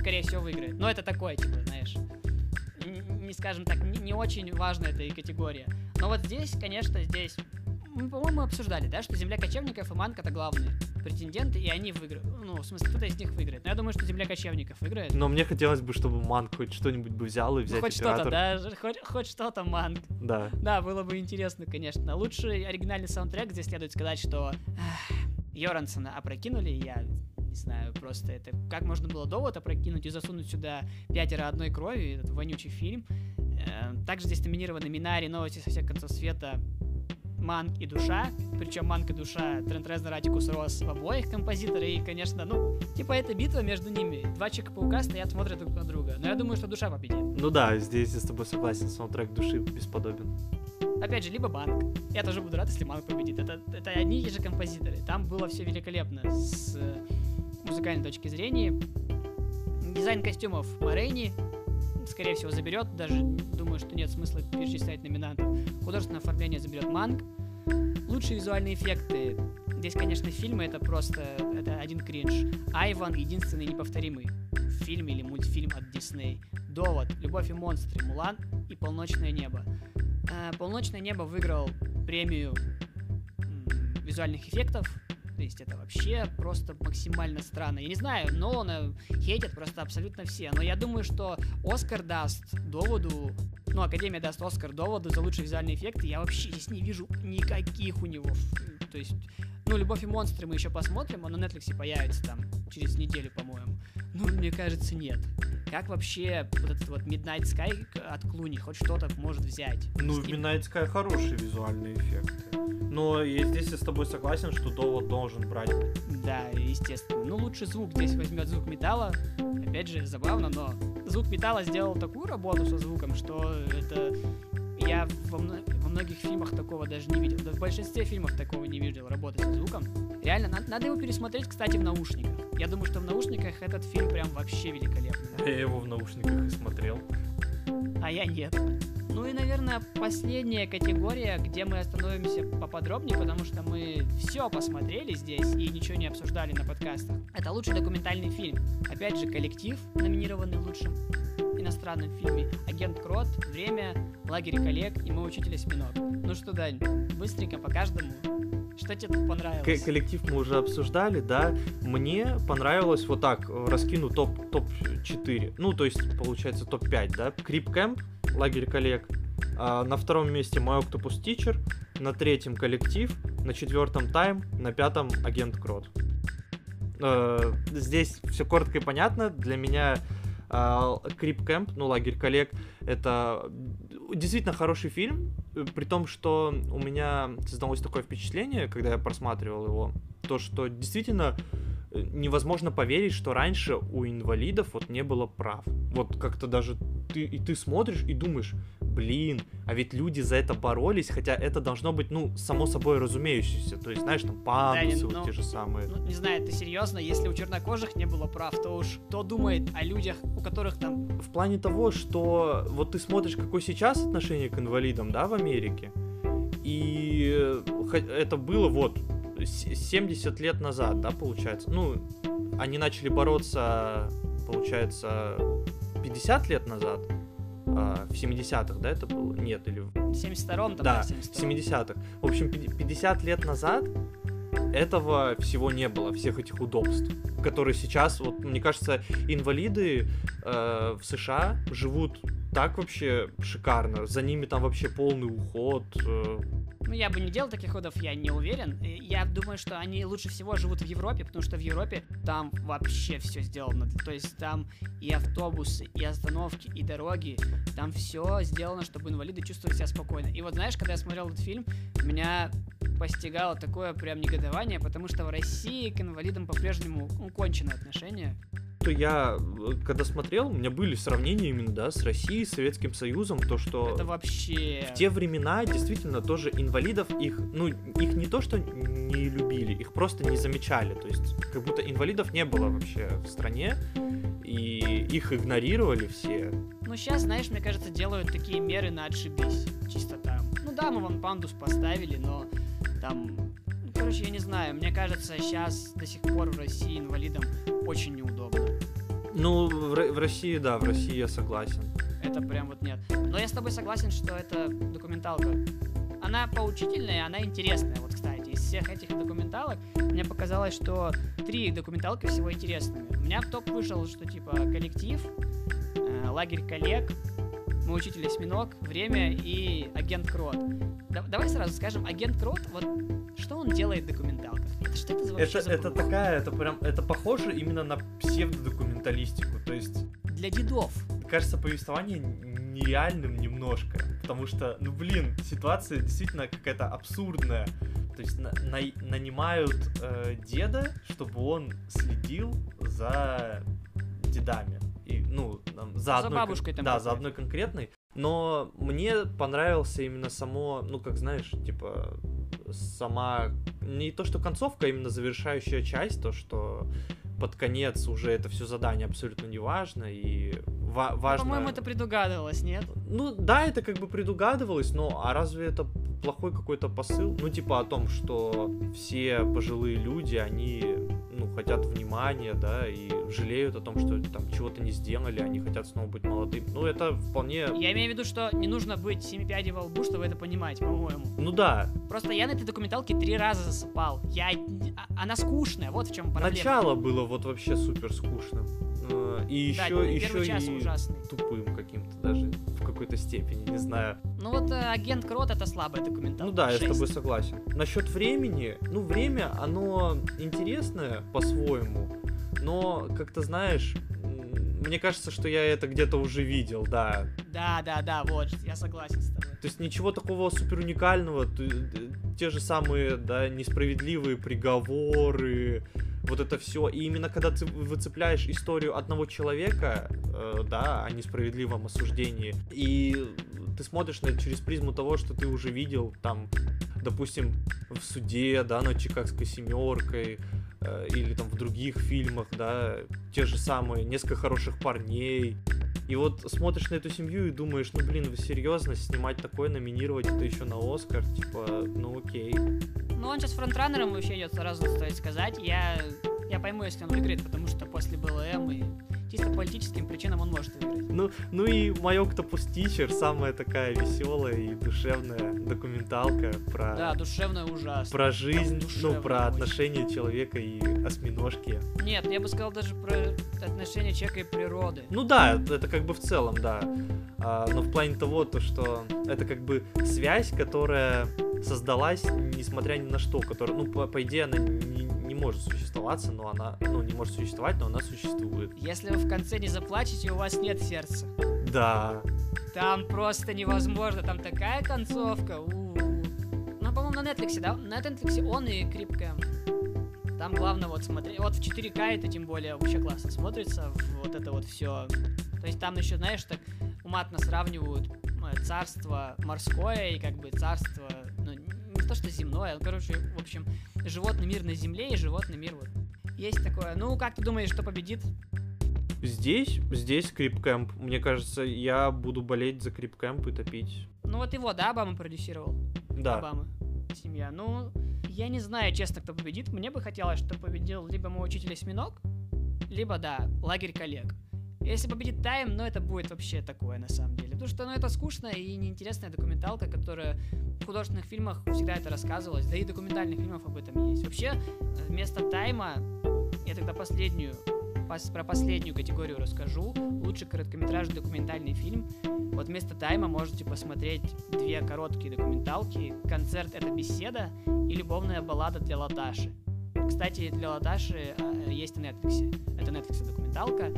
Speaker 1: Скорее всего, выиграет. Но это такое, типа, знаешь, не скажем так, не, не очень важная эта категория. Но вот здесь, конечно, здесь мы, по-моему, обсуждали, да, что земля кочевников и манк это главные претенденты, и они выиграют. Ну, в смысле, кто-то из них выиграет. Но я думаю, что земля кочевников выиграет.
Speaker 2: Но мне хотелось бы, чтобы манк хоть что-нибудь бы взял и взять ну,
Speaker 1: хоть что-то, да, хоть, хоть что-то манк.
Speaker 2: Да.
Speaker 1: Да, было бы интересно, конечно. Лучший оригинальный саундтрек, здесь следует сказать, что Йорансона опрокинули, я не знаю, просто это... Как можно было довод опрокинуть и засунуть сюда пятеро одной крови, этот вонючий фильм. Э, также здесь номинированы Минари, Новости со всех концов света, Манк и Душа. Причем Манк и Душа Трент Резнер, Атикус Рос в обоих композиторы. И, конечно, ну, типа это битва между ними. Два Человека-паука стоят, смотрят друг на друга. Но я думаю, что Душа победит.
Speaker 2: Ну да, здесь я с тобой согласен. Саундтрек Души бесподобен.
Speaker 1: Опять же, либо Банк. Я тоже буду рад, если Манк победит. Это, это одни и те же композиторы. Там было все великолепно с музыкальной точки зрения. Дизайн костюмов Морейни, скорее всего, заберет. Даже думаю, что нет смысла перечислять номинантов. Художественное оформление заберет Манг. Лучшие визуальные эффекты. Здесь, конечно, фильмы это просто это один кринж. Айван единственный неповторимый фильм или мультфильм от Дисней. Довод, Любовь и монстры, Мулан и Полночное небо. Э, Полночное небо выиграл премию визуальных эффектов то есть это вообще просто максимально странно. Я не знаю, но он хейтят просто абсолютно все. Но я думаю, что Оскар даст доводу ну, Академия даст Оскар доводу за лучшие визуальные эффекты. Я вообще здесь не вижу никаких у него. То есть, ну, «Любовь и монстры» мы еще посмотрим, он на Netflix появится там через неделю, по-моему. Ну, мне кажется, нет. Как вообще вот этот вот Midnight Sky от Клуни хоть что-то может взять?
Speaker 2: Ну, в Midnight Sky хорошие визуальные эффекты. Но я здесь я с тобой согласен, что довод должен брать.
Speaker 1: Да, естественно. Ну, лучше звук здесь возьмет звук металла. Опять же, забавно, но звук металла сделал такую работу со звуком, что это я во, во многих фильмах такого даже не видел. Да в большинстве фильмов такого не видел, работы со звуком. Реально, надо, надо его пересмотреть, кстати, в наушниках. Я думаю, что в наушниках этот фильм прям вообще великолепный.
Speaker 2: Я его в наушниках и смотрел.
Speaker 1: А я нет. Ну и, наверное, последняя категория, где мы остановимся поподробнее, потому что мы все посмотрели здесь и ничего не обсуждали на подкастах. Это лучший документальный фильм. Опять же, коллектив, номинированный лучшим иностранном фильме «Агент Крот», «Время», «Лагерь коллег» и «Мой учитель осьминог». Ну что, Дань, быстренько по каждому. Что тебе понравилось?
Speaker 2: К коллектив мы уже обсуждали, да. Мне понравилось вот так, раскину топ, топ-4. Ну, то есть, получается, топ-5, да. Крип Кэмп, лагерь коллег. А, на втором месте My Octopus Teacher, на третьем коллектив, на четвертом тайм, на пятом агент Крот. А, здесь все коротко и понятно. Для меня А, Кэмп, ну, лагерь коллег, это действительно хороший фильм, при том, что у меня создалось такое впечатление, когда я просматривал его, то, что действительно невозможно поверить, что раньше у инвалидов вот не было прав. Вот как-то даже ты и ты смотришь и думаешь, блин, а ведь люди за это боролись, хотя это должно быть, ну, само собой разумеющееся. То есть, знаешь, там пандусы да, вот ну, те же самые.
Speaker 1: Ну, не знаю, ты серьезно, если у чернокожих не было прав, то уж кто думает о людях, у которых там...
Speaker 2: В плане того, что вот ты смотришь, какое сейчас отношение к инвалидам, да, в Америке, и это было вот 70 лет назад, да, получается. Ну, они начали бороться, получается, 50 лет назад, а, в 70-х, да, это было? Нет, или... В
Speaker 1: 72-м,
Speaker 2: Да, в 70-х. В общем, 50 лет назад этого всего не было, всех этих удобств, которые сейчас, вот, мне кажется, инвалиды э, в США живут так вообще шикарно, за ними там вообще полный уход, э,
Speaker 1: ну, я бы не делал таких ходов, я не уверен. Я думаю, что они лучше всего живут в Европе, потому что в Европе там вообще все сделано. То есть там и автобусы, и остановки, и дороги. Там все сделано, чтобы инвалиды чувствовали себя спокойно. И вот знаешь, когда я смотрел этот фильм, меня постигало такое прям негодование, потому что в России к инвалидам по-прежнему ну, конченое отношение
Speaker 2: что я, э, когда смотрел, у меня были сравнения именно, да, с Россией, с Советским Союзом, то, что...
Speaker 1: Это вообще...
Speaker 2: В те времена действительно тоже инвалидов, их, ну, их не то, что не любили, их просто не замечали, то есть как будто инвалидов не было вообще в стране, и их игнорировали все.
Speaker 1: Ну, сейчас, знаешь, мне кажется, делают такие меры на отшибись, чисто там. Ну да, мы вам пандус поставили, но там короче, я не знаю, мне кажется, сейчас до сих пор в России инвалидам очень неудобно.
Speaker 2: Ну, в, в России, да, в России я согласен.
Speaker 1: Это прям вот нет. Но я с тобой согласен, что это документалка. Она поучительная, она интересная. Вот, кстати, из всех этих документалок мне показалось, что три документалки всего интересными. У меня в топ вышел, что типа коллектив, э, лагерь коллег, мой учитель осьминог, время и агент Крот. Да- давай сразу скажем, агент Крот, вот что он делает в документалках? Это что это за вообще
Speaker 2: Это,
Speaker 1: за
Speaker 2: это такая, это прям, это похоже именно на псевдодокументалистику. То есть,
Speaker 1: Для дедов.
Speaker 2: кажется, повествование нереальным немножко. Потому что, ну блин, ситуация действительно какая-то абсурдная. То есть на- на- нанимают э, деда, чтобы он следил за дедами. И, ну, там, за,
Speaker 1: За
Speaker 2: одной
Speaker 1: бабушкой там
Speaker 2: Да, за
Speaker 1: какой-то.
Speaker 2: одной конкретной. Но мне понравился именно само, ну, как знаешь, типа, сама, не то что концовка, а именно завершающая часть, то, что под конец уже это все задание абсолютно не важно, и ва-
Speaker 1: Ну,
Speaker 2: важно...
Speaker 1: По-моему, это предугадывалось, нет?
Speaker 2: Ну да, это как бы предугадывалось, но а разве это плохой какой-то посыл? Ну типа о том, что все пожилые люди, они хотят внимания, да, и жалеют о том, что там чего-то не сделали, они хотят снова быть молодым. Ну это вполне,
Speaker 1: Я имею в виду, что не нужно быть семи пядей во лбу, чтобы это понимать, по-моему.
Speaker 2: ну да,
Speaker 1: Просто я на этой документалке три раза засыпал. Я... а- Она скучная, вот в чем проблема.
Speaker 2: начало было вот вообще супер скучным. Э, И
Speaker 1: Да,
Speaker 2: еще,
Speaker 1: первый
Speaker 2: еще
Speaker 1: час
Speaker 2: и
Speaker 1: ужасный.
Speaker 2: тупым каким-то даже в какой-то степени, не знаю.
Speaker 1: Ну вот э, агент Крот это слабая документалка.
Speaker 2: Ну да, я с тобой согласен. Насчет времени, ну время, оно интересное по-своему, но как-то знаешь, мне кажется, что я это где-то уже видел, да.
Speaker 1: Да, да, да, вот, я согласен с тобой.
Speaker 2: То есть ничего такого супер уникального, те же самые, да, несправедливые приговоры, вот это все. И именно когда ты выцепляешь историю одного человека, э, да, о несправедливом осуждении, и ты смотришь на это через призму того, что ты уже видел там, допустим, в суде, да, над Чикагской семеркой, э, или там в других фильмах, да, те же самые несколько хороших парней. И вот смотришь на эту семью и думаешь, ну блин, вы серьезно снимать такое, номинировать это еще на Оскар, типа, ну окей.
Speaker 1: Ну он сейчас фронтранером вообще идет, сразу стоит сказать. Я, я пойму, если он выиграет, потому что после БЛМ и чисто политическим причинам он может выиграть.
Speaker 2: Ну, ну и мой Octopus Teacher самая такая веселая и душевная документалка про,
Speaker 1: Да, душевно ужасно.
Speaker 2: про жизнь, ну, про
Speaker 1: очень.
Speaker 2: отношения человека и осьминожки.
Speaker 1: Нет, я бы сказал даже про отношения человека и природы.
Speaker 2: Ну да, это как бы в целом, да. А, но в плане того, то, что это как бы связь, которая создалась несмотря ни на что, которая, ну, по, по идее, она не, не может существоваться, но она, ну, не может существовать, но она существует.
Speaker 1: Если вы в конце не заплачете, у вас нет сердца.
Speaker 2: Да.
Speaker 1: Там просто невозможно, там такая концовка. у-у-у. Ну, по-моему, на Netflix, да? На Netflix он и Крипкэм. Там главное вот смотреть. Вот в 4К это тем более вообще классно смотрится. Вот это вот все. То есть там еще, знаешь, так уматно сравнивают э, царство морское и как бы царство, не то что земное, короче, в общем, животный мир на земле и животный мир вот. Есть такое. Ну, как ты думаешь, что победит?
Speaker 2: Здесь, здесь Крипкэмп. Мне кажется, я буду болеть за Крипкэмп и топить.
Speaker 1: Ну вот его, да, Обама продюсировал?
Speaker 2: Да.
Speaker 1: Обамы. Семья. Ну, я не знаю, честно, кто победит. Мне бы хотелось, чтобы победил либо мой учитель осьминог, либо, да, лагерь коллег. Если победит Тайм, ну это будет вообще такое на самом деле. Потому что ну, это скучная и неинтересная документалка, которая в художественных фильмах всегда это рассказывалось, да и документальных фильмов об этом есть. Вообще, э, вместо Тайма я тогда последнюю, пос- про последнюю категорию расскажу. Лучший короткометражный документальный фильм. Вот вместо Тайма можете посмотреть две короткие документалки. Концерт — это беседа и любовная баллада для Латаши. Кстати, для Латаши э, есть на Netflix. Это Netflix документалка.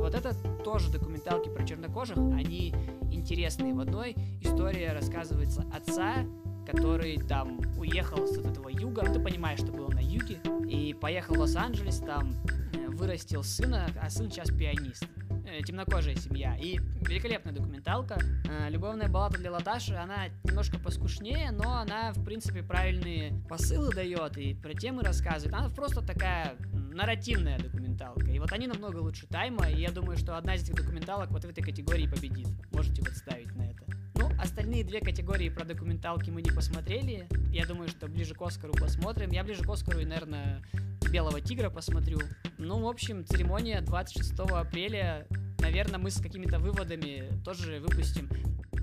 Speaker 1: Вот это тоже документалки про чернокожих. Они интересные. В одной история рассказывается отца, который там уехал с этого юга, ты понимаешь, что было на юге, и поехал в Лос-Анджелес, там э, вырастил сына, а сын сейчас пианист. Э, Темнокожая семья. И великолепная документалка. Э, Любовная баллада для Латаши, она немножко поскушнее, но она, в принципе, правильные посылы дает и про темы рассказывает. Она просто такая нарративная документалка. И вот они намного лучше тайма, и я думаю, что одна из этих документалок вот в этой категории победит. Можете вот ставить на это. Ну, остальные две категории про документалки мы не посмотрели. Я думаю, что ближе к Оскару посмотрим. Я ближе к Оскару и, наверное, Белого тигра посмотрю. Ну, в общем, церемония 26 апреля. Наверное, мы с какими-то выводами тоже выпустим.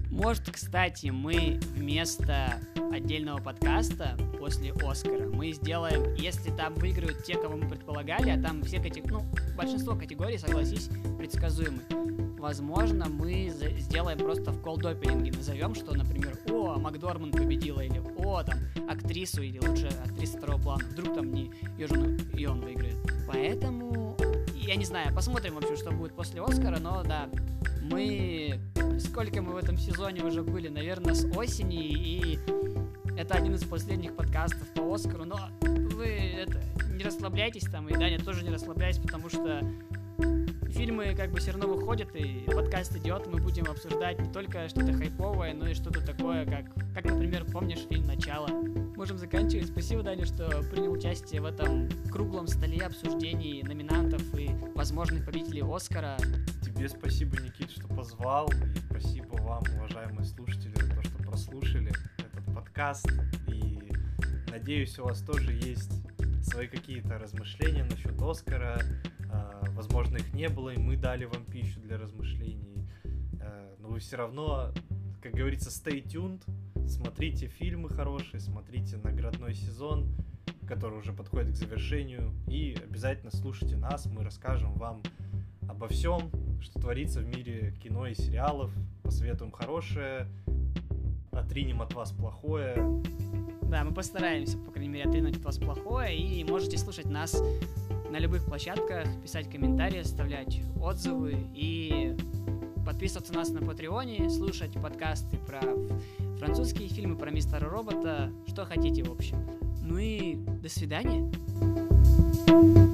Speaker 1: Может, кстати, мы вместо отдельного подкаста после Оскара мы сделаем, если там выиграют те, кого мы предполагали, а там все категории, ну, большинство категорий, согласись, предсказуемы. Возможно, мы сделаем просто в колд-опенинге, назовем, что, например, о, Макдорман победила, или о, там, актрису, или лучше актрису второго плана. Вдруг там не Южин, и он выиграет. Поэтому, я не знаю, посмотрим, в общем, что будет после Оскара, но да, мы... Сколько мы в этом сезоне уже были? Наверное, с осени, и это один из последних подкастов по Оскару, но вы это, не расслабляйтесь там, и Даня тоже не расслабляйтесь, потому что фильмы как бы все равно выходят, и подкаст идет, мы будем обсуждать не только что-то хайповое, но и что-то такое, как, как, например, помнишь фильм «Начало». Можем заканчивать. Спасибо, Даня, что принял участие в этом круглом столе обсуждений номинантов и возможных победителей Оскара.
Speaker 2: Тебе спасибо, Никит, что позвал, и спасибо вам, уважаемые слушатели, за то, что прослушали этот подкаст, и надеюсь, у вас тоже есть свои какие-то размышления насчет Оскара, а, возможно, их не было, и мы дали вам пищу для размышлений. А, но вы все равно, как говорится, stay tuned, смотрите фильмы хорошие, смотрите наградной сезон, который уже подходит к завершению, и обязательно слушайте нас, мы расскажем вам обо всем, что творится в мире кино и сериалов, посоветуем хорошее, отринем от вас плохое.
Speaker 1: Да, мы постараемся, по крайней мере, отринуть от вас плохое, и можете слушать нас на любых площадках, писать комментарии, оставлять отзывы и подписываться на нас на Патреоне, слушать подкасты про французские фильмы, про мистера робота, что хотите в общем. Ну и до свидания. thank you